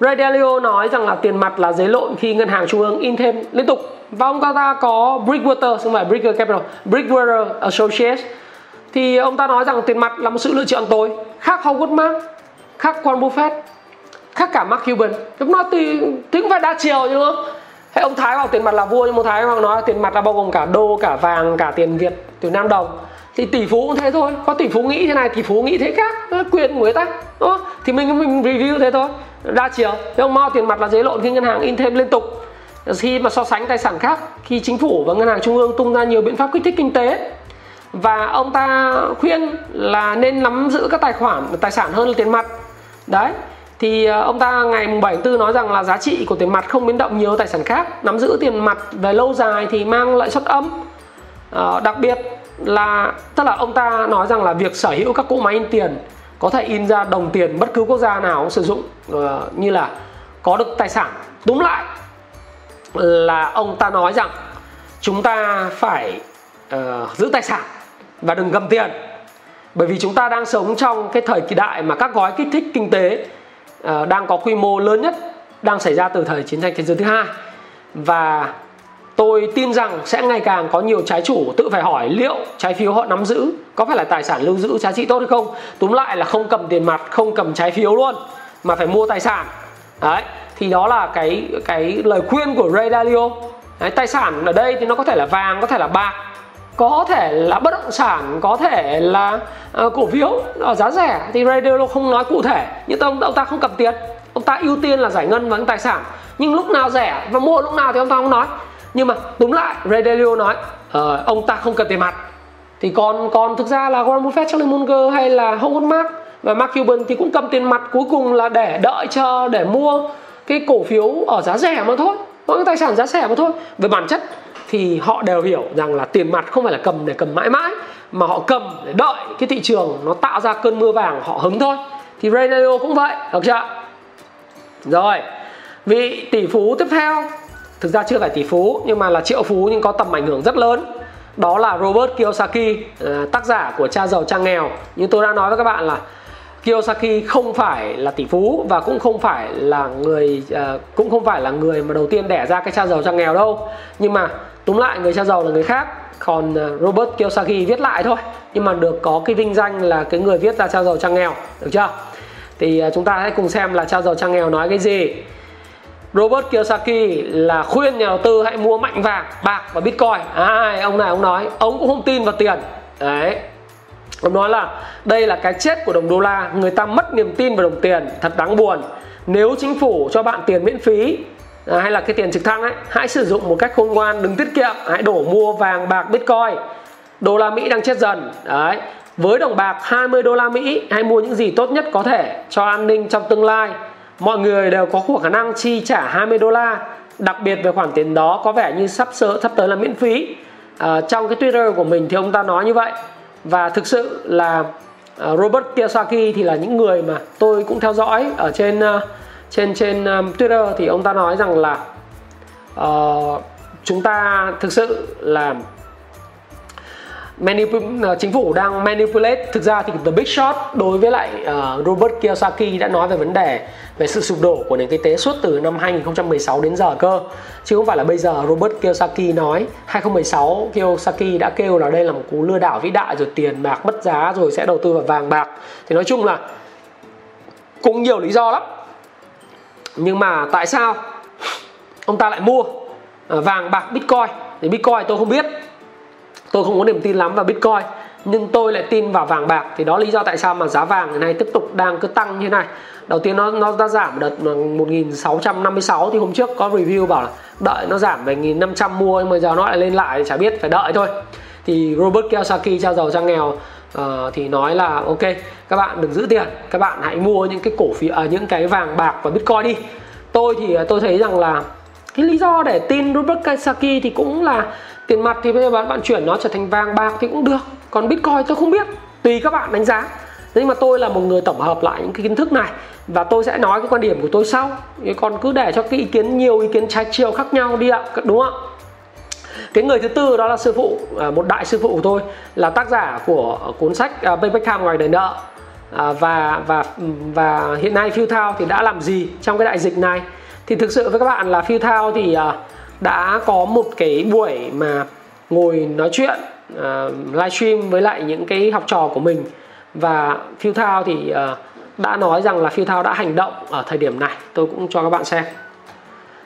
Ray Dalio nói rằng là tiền mặt là giấy lộn khi ngân hàng trung ương in thêm liên tục. Và ông ta có Bridgewater không phải Bridger Capital Bridgewater Associates thì ông ta nói rằng tiền mặt là một sự lựa chọn tối khác Howard Mark khác Warren Buffett khác cả Mark Cuban. Chúng nó thì, thì cũng phải đa chiều chứ đúng không? Hay ông Thái bảo tiền mặt là vua nhưng ông Thái bảo nói tiền mặt là bao gồm cả đô cả vàng cả tiền Việt tiền Nam đồng. Thì tỷ phú cũng thế thôi. Có tỷ phú nghĩ thế này tỷ phú nghĩ thế khác. Quyền của người ta đúng không? thì mình mình review thế thôi. Đa chiều. Thế ông Mao tiền mặt là giấy lộn khi ngân hàng in thêm liên tục. Khi mà so sánh tài sản khác khi chính phủ và ngân hàng trung ương tung ra nhiều biện pháp kích thích kinh tế và ông ta khuyên là nên nắm giữ các tài khoản tài sản hơn là tiền mặt. Đấy thì ờ, ông ta ngày 7 tháng 4 nói rằng là giá trị của tiền mặt không biến động nhiều tài sản khác. Nắm giữ tiền mặt về lâu dài thì mang lợi suất âm à, ờ, đặc biệt là tức là ông ta nói rằng là việc sở hữu các cỗ máy in tiền có thể in ra đồng tiền bất cứ quốc gia nào cũng sử dụng uh, như là có được tài sản. Đúng lại là ông ta nói rằng chúng ta phải uh, giữ tài sản và đừng cầm tiền. Bởi vì chúng ta đang sống trong cái thời kỳ đại mà các gói kích thích kinh tế uh, đang có quy mô lớn nhất đang xảy ra từ thời chiến tranh thế giới thứ hai. Và tôi tin rằng sẽ ngày càng có nhiều trái chủ tự phải hỏi liệu trái phiếu họ nắm giữ có phải là tài sản lưu giữ giá trị tốt hay không. Túm lại là không cầm tiền mặt không cầm trái phiếu luôn mà phải mua tài sản. Đấy thì đó là cái cái lời khuyên của Ray Dalio. Đấy, tài sản ở đây thì nó có thể là vàng có thể là bạc có thể là bất động sản có thể là uh, cổ phiếu ở giá rẻ thì Ray Dalio không nói cụ thể. Nhưng ông ông ta không cầm tiền. Ông ta ưu tiên là giải ngân và những tài sản. Nhưng lúc nào rẻ và mua lúc nào thì ông ta không nói. Nhưng mà đúng lại Ray Dalio nói uh, ông ta không cần tiền mặt. Thì còn còn thực ra là Warren Buffett, Charlie Munger hay là Howard Mark và Mark Cuban thì cũng cầm tiền mặt cuối cùng là để đợi chờ để mua cái cổ phiếu ở giá rẻ mà thôi. Mỗi cái tài sản giá rẻ mà thôi. Về bản chất thì họ đều hiểu rằng là tiền mặt không phải là cầm để cầm mãi mãi, mà họ cầm để đợi cái thị trường nó tạo ra cơn mưa vàng họ hứng thôi. Thì Ray Dalio cũng vậy, được chưa rồi, vị tỷ phú tiếp theo. Thực ra chưa phải tỷ phú, nhưng mà là triệu phú nhưng có tầm ảnh hưởng rất lớn. Đó là Robert Kiyosaki à, tác giả của cha giàu, cha nghèo. Như tôi đã nói với các bạn là Kiyosaki không phải là tỷ phú và cũng không phải là người à, cũng không phải là người mà đầu tiên đẻ ra cái cha giàu, cha nghèo đâu. Nhưng mà túm lại người cha giàu là người khác còn ờ, Robert Kiyosaki viết lại thôi nhưng mà được có cái vinh danh là cái người viết ra cha giàu cha nghèo được chưa thì ờ, chúng ta hãy cùng xem là cha giàu cha nghèo nói cái gì Robert Kiyosaki là khuyên nhà đầu tư hãy mua mạnh vàng, bạc và Bitcoin. À, ai ông này ông nói, ông cũng không tin vào tiền. Đấy. Ông nói là đây là cái chết của đồng đô la, người ta mất niềm tin vào đồng tiền, thật đáng buồn. Nếu chính phủ cho bạn tiền miễn phí à, hay là cái tiền trực thăng ấy, hãy sử dụng một cách khôn ngoan, đừng tiết kiệm, hãy đổ mua vàng, bạc, Bitcoin. Đô la Mỹ đang chết dần. Đấy. Với đồng bạc 20 đô la Mỹ, hãy mua những gì tốt nhất có thể cho an ninh trong tương lai mọi người đều có khả năng chi trả 20 đô la đặc biệt về khoản tiền đó có vẻ như sắp sửa sắp tới là miễn phí à, trong cái Twitter của mình thì ông ta nói như vậy và thực sự là uh, Robert Kiyosaki thì là những người mà tôi cũng theo dõi ở trên uh, trên trên um, Twitter thì ông ta nói rằng là uh, chúng ta thực sự là manipul- ờ, chính phủ đang manipulate. Thực ra thì the big short đối với lại uh, Robert Kiyosaki đã nói về vấn đề về sự sụp đổ của nền kinh tế suốt từ năm 2016 đến giờ cơ. Chứ không phải là bây giờ Robert Kiyosaki nói 2016 Kiyosaki đã kêu là đây là một cú lừa đảo vĩ đại rồi tiền bạc mất giá rồi sẽ đầu tư vào vàng bạc. Thì nói chung là cũng nhiều lý do lắm nhưng mà tại sao ông ta lại mua à, vàng, bạc, bitcoin? Thì bitcoin tôi không biết. Tôi không có niềm tin lắm vào bitcoin. Nhưng tôi lại tin vào vàng, bạc. Thì đó lý do tại sao mà giá vàng này tiếp tục đang cứ tăng như thế này. Đầu tiên nó nó đã giảm đợt 1656 thì hôm trước có review bảo là đợi nó giảm về 1500 mua, nhưng mà giờ nó lại lên lại thì chả biết, phải đợi thôi. Thì Robert Kiyosaki trao giàu cha nghèo uh, thì nói là ok các bạn đừng giữ tiền các bạn hãy mua những cái cổ phiếu uh, những cái vàng bạc và bitcoin đi. Tôi thì uh, tôi thấy rằng là cái lý do để tin Robert Kiyosaki thì cũng là tiền mặt thì bây giờ bạn bạn chuyển nó trở thành vàng bạc thì cũng được. Còn bitcoin tôi không biết tùy các bạn đánh giá. Nhưng mà tôi là một người tổng hợp lại những cái kiến thức này và tôi sẽ nói cái quan điểm của tôi sau. Còn cứ để cho cái ý kiến nhiều ý kiến trái chiều khác nhau đi ạ đúng không ạ? Cái người thứ tư đó là sư phụ à, một đại sư phụ của tôi là tác giả của cuốn sách à, Payback Time ngoài đời nợ. À, và và và hiện nay Phil Thao thì đã làm gì trong cái đại dịch này? Thì thực sự với các bạn là Phil Thao thì à, đã có một cái buổi mà ngồi nói chuyện livestream với lại những cái học trò của mình. Và Phil Thao thì đã nói rằng là Phil Thao đã hành động ở thời điểm này. Tôi cũng cho các bạn xem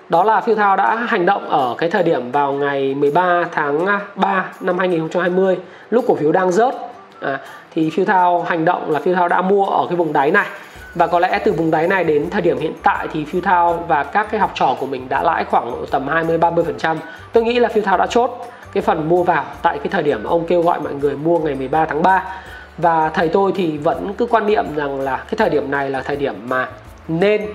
đó là Phiêu Thao đã hành động ở cái thời điểm vào ngày 13 tháng 3 năm 2020 lúc cổ phiếu đang rớt. À, thì Phiêu Thao hành động là Phiêu Thao đã mua ở cái vùng đáy này. Và có lẽ từ vùng đáy này đến thời điểm hiện tại thì Phiêu Thao và các cái học trò của mình đã lãi khoảng tầm 20 30%. Tôi nghĩ là Phiêu Thao đã chốt cái phần mua vào tại cái thời điểm mà ông kêu gọi mọi người mua ngày 13 tháng 3 và thầy tôi thì vẫn cứ quan niệm rằng là cái thời điểm này là thời điểm mà nên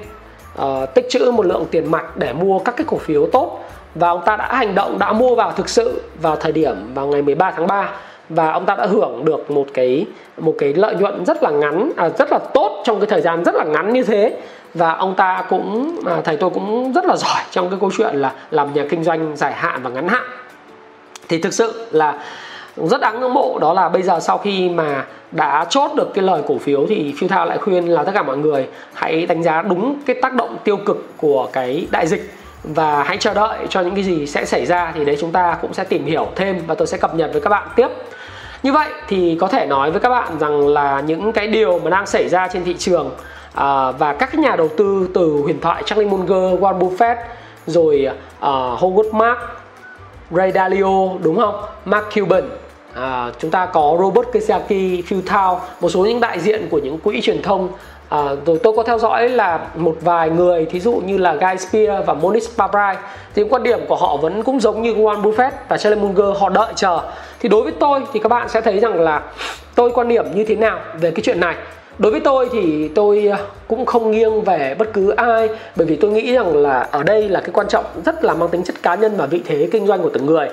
uh, tích trữ một lượng tiền mặt để mua các cái cổ phiếu tốt. Và ông ta đã hành động đã mua vào thực sự vào thời điểm vào ngày 13 tháng 3 và ông ta đã hưởng được một cái một cái lợi nhuận rất là ngắn à, rất là tốt trong cái thời gian rất là ngắn như thế. Và ông ta cũng à, thầy tôi cũng rất là giỏi trong cái câu chuyện là làm nhà kinh doanh dài hạn và ngắn hạn. Thì thực sự là rất đáng ngưỡng mộ đó là bây giờ sau khi mà đã chốt được cái lời cổ phiếu thì Phil thao lại khuyên là tất cả mọi người hãy đánh giá đúng cái tác động tiêu cực của cái đại dịch và hãy chờ đợi cho những cái gì sẽ xảy ra thì đấy chúng ta cũng sẽ tìm hiểu thêm và tôi sẽ cập nhật với các bạn tiếp như vậy thì có thể nói với các bạn rằng là những cái điều mà đang xảy ra trên thị trường à, và các nhà đầu tư từ huyền thoại Charlie Munger, Warren Buffett rồi uh, Howard Mark, Ray Dalio đúng không? Mark Cuban à, chúng ta có Robert Kiyosaki, Phil Thao, một số những đại diện của những quỹ truyền thông. À, rồi tôi có theo dõi là một vài người thí dụ như là Guy Spear và Monish Pabrai. Thì quan điểm của họ vẫn cũng giống như Warren Buffett và Charlie Munger họ đợi chờ. Thì đối với tôi thì các bạn sẽ thấy rằng là tôi quan điểm như thế nào về cái chuyện này. Đối với tôi thì tôi à, cũng không nghiêng về bất cứ ai bởi vì tôi nghĩ rằng là ở đây là cái quan trọng rất là mang tính chất cá nhân và vị thế kinh doanh của từng người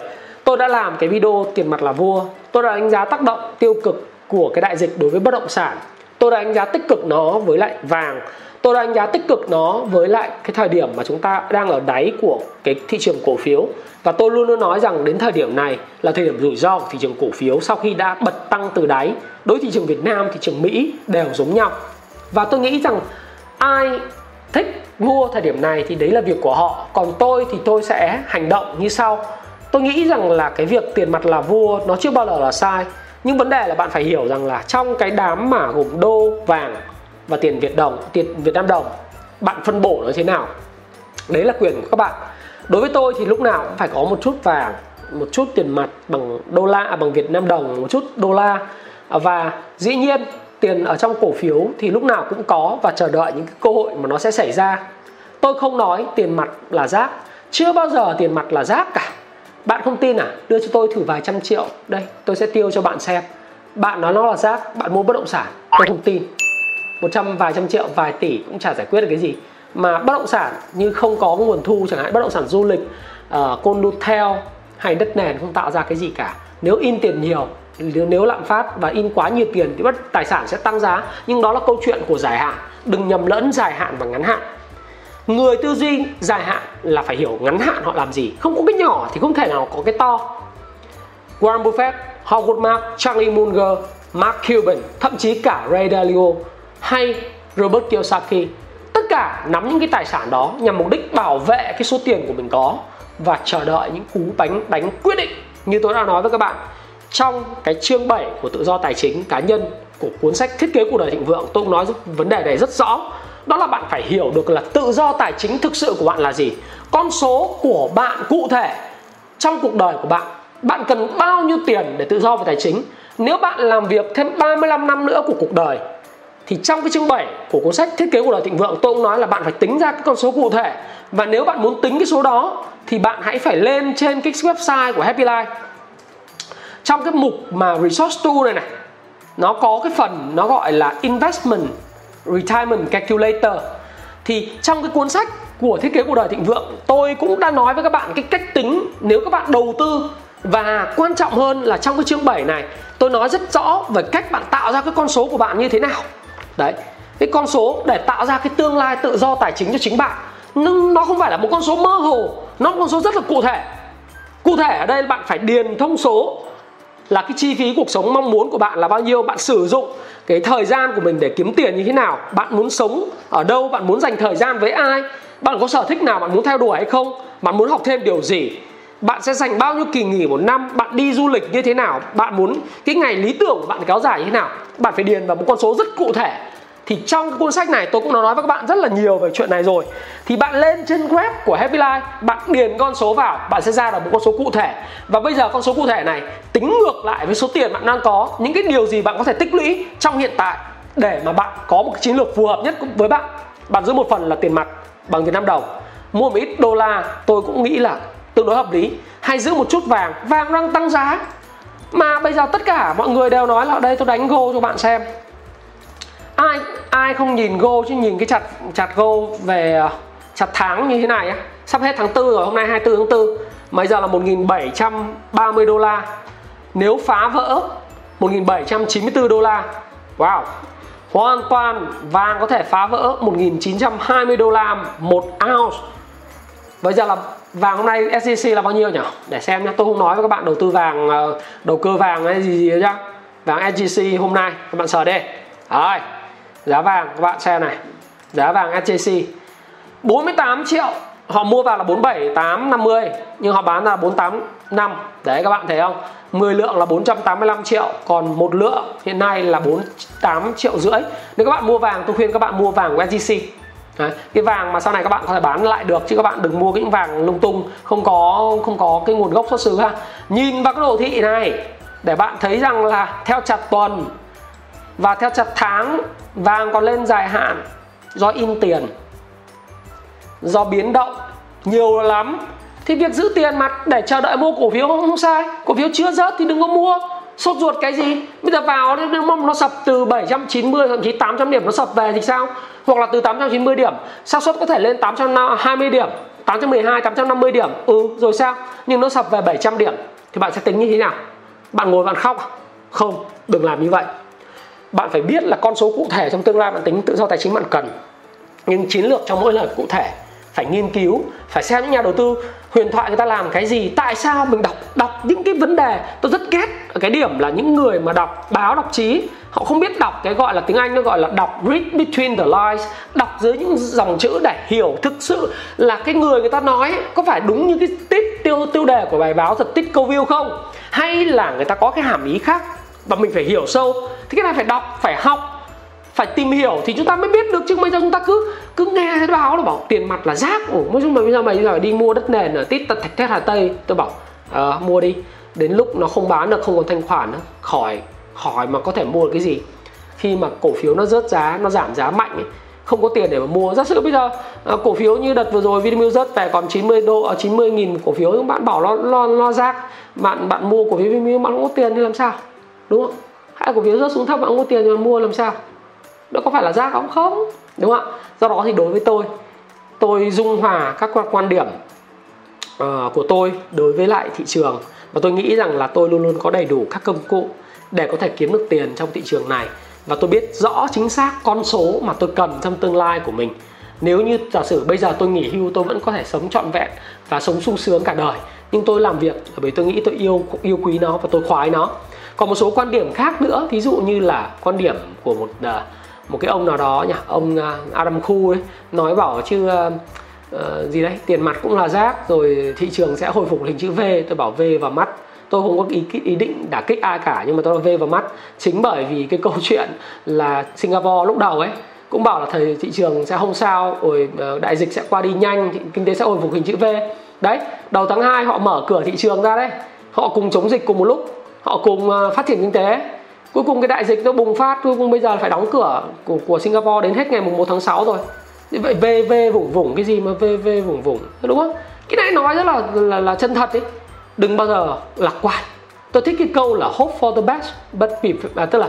tôi đã làm cái video tiền mặt là vua. Tôi đã đánh giá tác động tiêu cực của cái đại dịch đối với bất động sản. Tôi đã đánh giá tích cực nó với lại vàng. Tôi đã đánh giá tích cực nó với lại cái thời điểm mà chúng ta đang ở đáy của cái thị trường cổ phiếu. Và tôi luôn luôn nói rằng đến thời điểm này là thời điểm rủi ro của thị trường cổ phiếu sau khi đã bật tăng từ đáy. Đối thị trường Việt Nam, thị trường Mỹ đều giống nhau. Và tôi nghĩ rằng ai thích mua thời điểm này thì đấy là việc của họ. Còn tôi thì tôi sẽ hành động như sau tôi nghĩ rằng là cái việc tiền mặt là vua nó chưa bao giờ là sai. Nhưng vấn đề là bạn phải hiểu rằng là trong cái đám mà gồm đô vàng và tiền việt đồng tiền việt nam đồng bạn phân bổ nó thế nào? Đấy là quyền của các bạn. Đối với tôi thì lúc nào cũng phải có một chút vàng một chút tiền mặt bằng đô la à, bằng việt nam đồng một chút đô la. Và dĩ nhiên tiền ở trong cổ phiếu thì lúc nào cũng có và chờ đợi những cái cơ hội mà nó sẽ xảy ra. Tôi không nói tiền mặt là rác chưa bao giờ tiền mặt là rác cả bạn không tin à? Đưa cho tôi thử vài trăm triệu. Đây tôi sẽ tiêu cho bạn xem. Bạn nói nó là rác bạn mua bất động sản. Tôi không tin. Một trăm vài trăm triệu vài tỷ cũng chả giải quyết được cái gì. Mà bất động sản như không có nguồn thu chẳng hạn bất động sản du lịch ờ, uh, condotel hay đất nền không tạo ra cái gì cả. Nếu in tiền nhiều nếu lạm phát và in quá nhiều tiền thì bất tài sản sẽ tăng giá. Nhưng đó là câu chuyện của dài hạn. Đừng nhầm lẫn dài hạn và ngắn hạn người tư duy dài hạn là phải hiểu ngắn hạn họ làm gì. Không có cái nhỏ thì không thể nào có cái to. Warren Buffett, Howard Mark, Charlie Munger, Mark Cuban, thậm chí cả Ray Dalio hay Robert Kiyosaki tất cả nắm những cái tài sản đó nhằm mục đích bảo vệ cái số tiền của mình có và chờ đợi những cú bánh đánh quyết định. Như tôi đã nói với các bạn trong cái chương 7 của tự do tài chính cá nhân của cuốn sách thiết kế cuộc đời thịnh vượng tôi cũng nói vấn đề này rất rõ đó là bạn phải hiểu được là tự do tài chính thực sự của bạn là gì. Con số của bạn cụ thể trong cuộc đời của bạn bạn cần bao nhiêu tiền để tự do về tài chính? Nếu bạn làm việc thêm 35 năm nữa của cuộc đời, thì trong cái chương 7 của cuốn sách thiết kế cuộc đời thịnh vượng, tôi cũng nói là bạn phải tính ra cái con số cụ thể. Và nếu bạn muốn tính cái số đó, thì bạn hãy phải lên trên cái website của Happy Life. Trong cái mục mà resource tool này này, nó có cái phần nó gọi là investment retirement calculator. Thì trong cái cuốn sách của thiết kế cuộc đời thịnh vượng, tôi cũng đã nói với các bạn cái cách tính nếu các bạn đầu tư. Và quan trọng hơn là trong cái chương 7 này, tôi nói rất rõ về cách bạn tạo ra cái con số của bạn như thế nào. Đấy, cái con số để tạo ra cái tương lai tự do tài chính cho chính bạn. Nhưng nó không phải là một con số mơ hồ, nó là con số rất là cụ thể. Cụ thể ở đây bạn phải điền thông số là cái chi phí cuộc sống mong muốn của bạn là bao nhiêu, bạn sử dụng cái thời gian của mình để kiếm tiền như thế nào, bạn muốn sống ở đâu, bạn muốn dành thời gian với ai, bạn có sở thích nào, bạn muốn theo đuổi hay không, bạn muốn học thêm điều gì, bạn sẽ dành bao nhiêu kỳ nghỉ một năm, bạn đi du lịch như thế nào, bạn muốn cái ngày lý tưởng của bạn kéo dài như thế nào, bạn phải điền vào một con số rất cụ thể thì trong cái cuốn sách này tôi cũng đã nói với các bạn rất là nhiều về chuyện này rồi. Thì bạn lên trên web của Happy Life bạn điền con số vào, bạn sẽ ra được một con số cụ thể. Và bây giờ con số cụ thể này tính ngược lại với số tiền bạn đang có, những cái điều gì bạn có thể tích lũy trong hiện tại để mà bạn có một cái chiến lược phù hợp nhất với bạn. Bạn giữ một phần là tiền mặt bằng Việt Nam đồng. Mua một ít đô la, tôi cũng nghĩ là tương đối hợp lý. Hay giữ một chút vàng vàng đang tăng giá. Mà bây giờ tất cả mọi người đều nói là, đây, tôi đánh gô cho bạn xem ai ai không nhìn go chứ nhìn cái chặt chặt go về, chặt tháng như thế này á? Sắp hết tháng 4 rồi, hôm nay 24 tháng 4 bây giờ là 1730 đô la. Nếu phá vỡ 1794 đô la. Wow. Hoàn toàn vàng có thể phá vỡ 1920 đô la một ounce. Bây giờ là vàng hôm nay SJC là bao nhiêu nhỉ? Để xem nhé tôi không nói với các bạn đầu tư vàng ờ, đầu cơ vàng hay gì gì nhá. Vàng SJC hôm nay, các bạn sờ đi. Rồi giá vàng các bạn xem này. Giá vàng SJC 48 triệu. Họ mua vào là 47 8 50 nhưng họ bán là 485 đấy các bạn thấy không? 10 lượng là 485 triệu còn một lượng hiện nay là 48 triệu rưỡi. Nếu các bạn mua vàng tôi khuyên các bạn mua vàng SJC Đấy, cái vàng mà sau này các bạn có thể bán lại được chứ các bạn đừng mua cái vàng lung tung không có không có cái nguồn gốc xuất xứ ha. Nhìn vào cái đồ thị này để bạn thấy rằng là theo chặt tuần và theo chặt tháng vàng còn lên dài hạn do in tiền. Do biến động nhiều lắm thì việc giữ tiền mặt để chờ đợi mua cổ phiếu không, không sai. Cổ phiếu chưa rớt thì đừng có mua. Sốt ruột cái gì? Bây giờ vào nếu mong nó sập từ 790 thậm chí 800 điểm nó sập về thì sao? Hoặc là từ 890 điểm xác suất có thể lên 820 điểm 812 850 điểm. Ừ rồi sao? Nhưng nó sập về 700 điểm thì bạn sẽ tính như thế nào? Bạn ngồi bạn khóc à? không đừng làm như vậy bạn phải biết là con số cụ thể trong tương lai bạn tính tự do tài chính bạn cần. Nhưng chiến lược trong mỗi lần cụ thể phải nghiên cứu, phải xem những nhà đầu tư huyền thoại người ta làm cái gì, tại sao mình đọc đọc những cái vấn đề. Tôi rất ghét ở cái điểm là những người mà đọc báo, đọc chí, họ không biết đọc cái gọi là tiếng anh, nó gọi là đọc read between the lines, đọc dưới những dòng chữ để hiểu thực sự là cái người người ta nói có phải đúng như cái tít tiêu tiêu đề của bài báo thật tít câu view không? Hay là người ta có cái hàm ý khác? Và mình phải hiểu sâu. Thì cái này phải đọc phải học phải tìm hiểu thì chúng ta mới biết được. Chứ bây giờ chúng ta cứ cứ nghe thấy báo là bảo tiền mặt là rác. Ủa mới chung mà bây giờ mày giờ đi mua đất nền ở tít tật thạch thét hà tây. Tôi bảo à, mua đi. Đến lúc nó không bán được không còn thanh khoản nữa khỏi khỏi mà có thể mua được cái gì. Khi mà cổ phiếu nó rớt giá nó giảm giá mạnh ấy, không có tiền để mà mua. Giả sử bây giờ à, cổ phiếu như đợt vừa rồi Vinamilk rớt về còn 90 đô ở à, 90 nghìn cổ phiếu bạn bảo nó lo lo rác. Bạn bạn mua cổ phiếu Vinamilk bạn không có tiền thì làm sao? Đúng không? Hãy cổ phiếu rớt xuống thấp bạn không có tiền mà mua làm sao? Đó có phải là rác không? Không. Đúng không ạ? Do đó thì đối với tôi tôi dung hòa các quan điểm uh, của tôi đối với lại thị trường. Và tôi nghĩ rằng là tôi luôn luôn có đầy đủ các công cụ để có thể kiếm được tiền trong thị trường này. Và tôi biết rõ chính xác con số mà tôi cần trong tương lai của mình. Nếu như giả sử bây giờ tôi nghỉ hưu tôi vẫn có thể sống trọn vẹn và sống sung sướng cả đời. Nhưng tôi làm việc bởi tôi nghĩ tôi yêu yêu quý nó và tôi khoái nó còn một số quan điểm khác nữa ví dụ như là quan điểm của một uh, một cái ông nào đó nhỉ ông à, Adam Khu ấy nói bảo chứ uh, gì đấy tiền mặt cũng là rác rồi thị trường sẽ hồi phục hình chữ V. Tôi bảo V vào mắt. Tôi không có ý ý định đả kích ai cả nhưng mà tôi V vào mắt. Chính bởi vì cái câu chuyện là Singapore lúc đầu ấy cũng bảo là thời thị trường sẽ không sao rồi ờ, đại dịch sẽ qua đi nhanh kinh tế sẽ hồi phục hình chữ V. Đấy đầu tháng 2 họ mở cửa thị trường ra đấy. Họ cùng chống dịch cùng một lúc họ cùng ờ, phát triển kinh tế. Cuối cùng cái đại dịch nó bùng phát cuối cùng bây giờ phải đóng cửa của, của Singapore đến hết ngày mùng 1 tháng 6 rồi. Vậy về về vùng vùng cái gì mà về về vùng vùng đúng không? Cái này nói rất là là, là chân thật ấy đừng bao giờ lạc quan. Tôi thích cái câu là hope for the best but be, à, tức là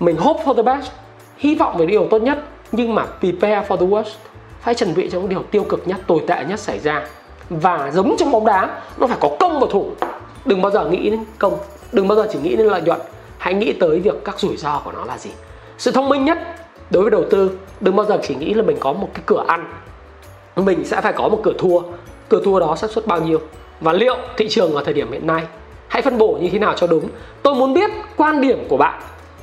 mình hope for the best hy vọng về điều tốt nhất nhưng mà prepare for the worst. Phải chuẩn bị cho những điều tiêu cực nhất tồi tệ nhất xảy ra. Và giống trong bóng đá nó phải có công và thủ đừng bao giờ nghĩ đến công, đừng bao giờ chỉ nghĩ đến lợi nhuận. Hãy nghĩ tới việc các rủi ro của nó là gì. Sự thông minh nhất đối với đầu tư, đừng bao giờ chỉ nghĩ là mình có một cái cửa ăn. Mình sẽ phải có một cửa thua. Cửa thua đó xác suất bao nhiêu? Và liệu thị trường ở thời điểm hiện nay, hãy phân bổ như thế nào cho đúng? Tôi muốn biết quan điểm của bạn.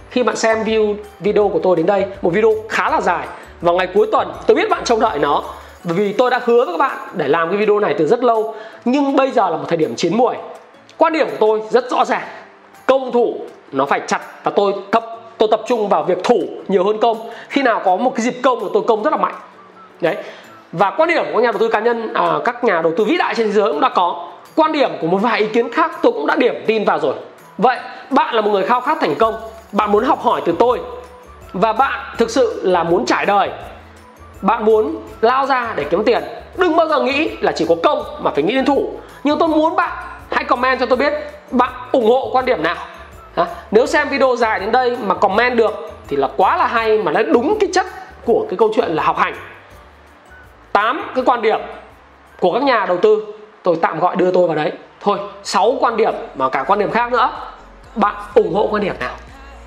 Khi bạn xem view, video của tôi đến đây, một video khá là dài, vào ngày cuối tuần tôi biết bạn trông đợi nó. Bởi vì tôi đã hứa với các bạn để làm cái video này từ rất lâu, nhưng bây giờ là một thời điểm chiến muồi quan điểm của tôi rất rõ ràng. Công thủ nó phải chặt và tôi tập tôi tập trung vào việc thủ nhiều hơn công. Khi nào có một cái dịp công là tôi công rất là mạnh. Đấy. Và quan điểm của nhà đầu tư cá nhân à, các nhà đầu tư vĩ đại trên thế giới cũng đã có. Quan điểm của một vài ý kiến khác tôi cũng đã điểm tin vào rồi. Vậy bạn là một người khao khát thành công. Bạn muốn học hỏi từ tôi. Và bạn thực sự là muốn trải đời. Bạn muốn lao ra để kiếm tiền. Đừng bao giờ nghĩ là chỉ có công mà phải nghĩ đến thủ. Nhưng tôi muốn bạn hãy comment cho tôi biết bạn ủng hộ quan điểm nào. À, nếu xem video dài đến đây mà comment được thì là quá là hay mà nó đúng cái chất của cái câu chuyện là học hành. 8 cái quan điểm của các nhà đầu tư tôi tạm gọi đưa tôi vào đấy. Thôi 6 quan điểm mà cả quan điểm khác nữa. Bạn ủng hộ quan điểm nào?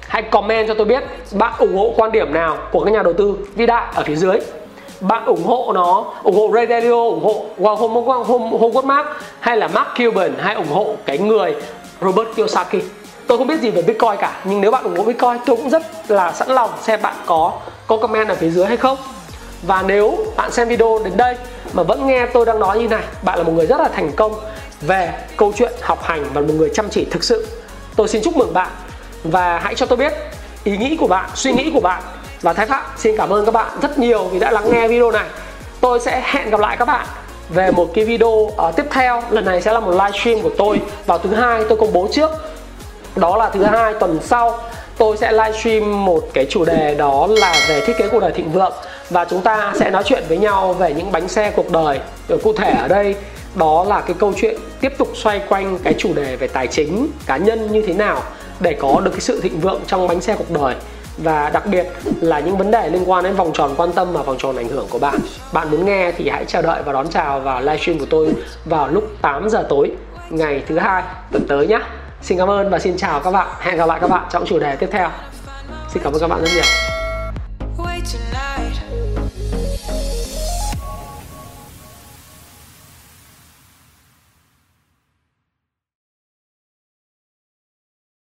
Hãy comment cho tôi biết bạn ủng hộ quan điểm nào của các nhà đầu tư vĩ đại ở phía dưới bạn ủng hộ nó, ủng hộ Ray Dalio ủng hộ Howard Mark hay là Mark Cuban, hay ủng hộ cái người Robert Kiyosaki. Tôi không biết gì về Bitcoin cả, nhưng nếu bạn ủng hộ Bitcoin, tôi cũng rất là sẵn lòng xem bạn có có comment ở phía dưới hay không. Và nếu bạn xem video đến đây mà vẫn nghe tôi đang nói như này, bạn là một người rất là thành công về câu chuyện học hành và một người chăm chỉ thực sự. Tôi xin chúc mừng bạn và hãy cho tôi biết ý nghĩ của bạn, suy nghĩ của bạn và thái phạm xin cảm ơn các bạn rất nhiều vì đã lắng nghe video này. Tôi sẽ hẹn gặp lại các bạn về một cái video uh, tiếp theo. Lần này sẽ là một livestream của tôi. Vào thứ hai tôi công bố trước. Đó là thứ hai tuần sau tôi sẽ livestream một cái chủ đề đó là về thiết kế cuộc đời thịnh vượng. Và chúng ta sẽ nói chuyện với nhau về những bánh xe cuộc đời. Ở cụ thể ở đây đó là cái câu chuyện tiếp tục xoay quanh cái chủ đề về tài chính cá nhân như thế nào để có được cái sự thịnh vượng trong bánh xe cuộc đời và đặc biệt là những vấn đề liên quan đến vòng tròn quan tâm và vòng tròn ảnh hưởng của bạn. Bạn muốn nghe thì hãy chờ đợi và đón chào vào livestream của tôi vào lúc 8 giờ tối, ngày thứ hai, tuần tới nhé. Xin cảm ơn và xin chào các bạn. Hẹn gặp lại các bạn trong chủ đề tiếp theo. Xin cảm ơn các bạn rất nhiều.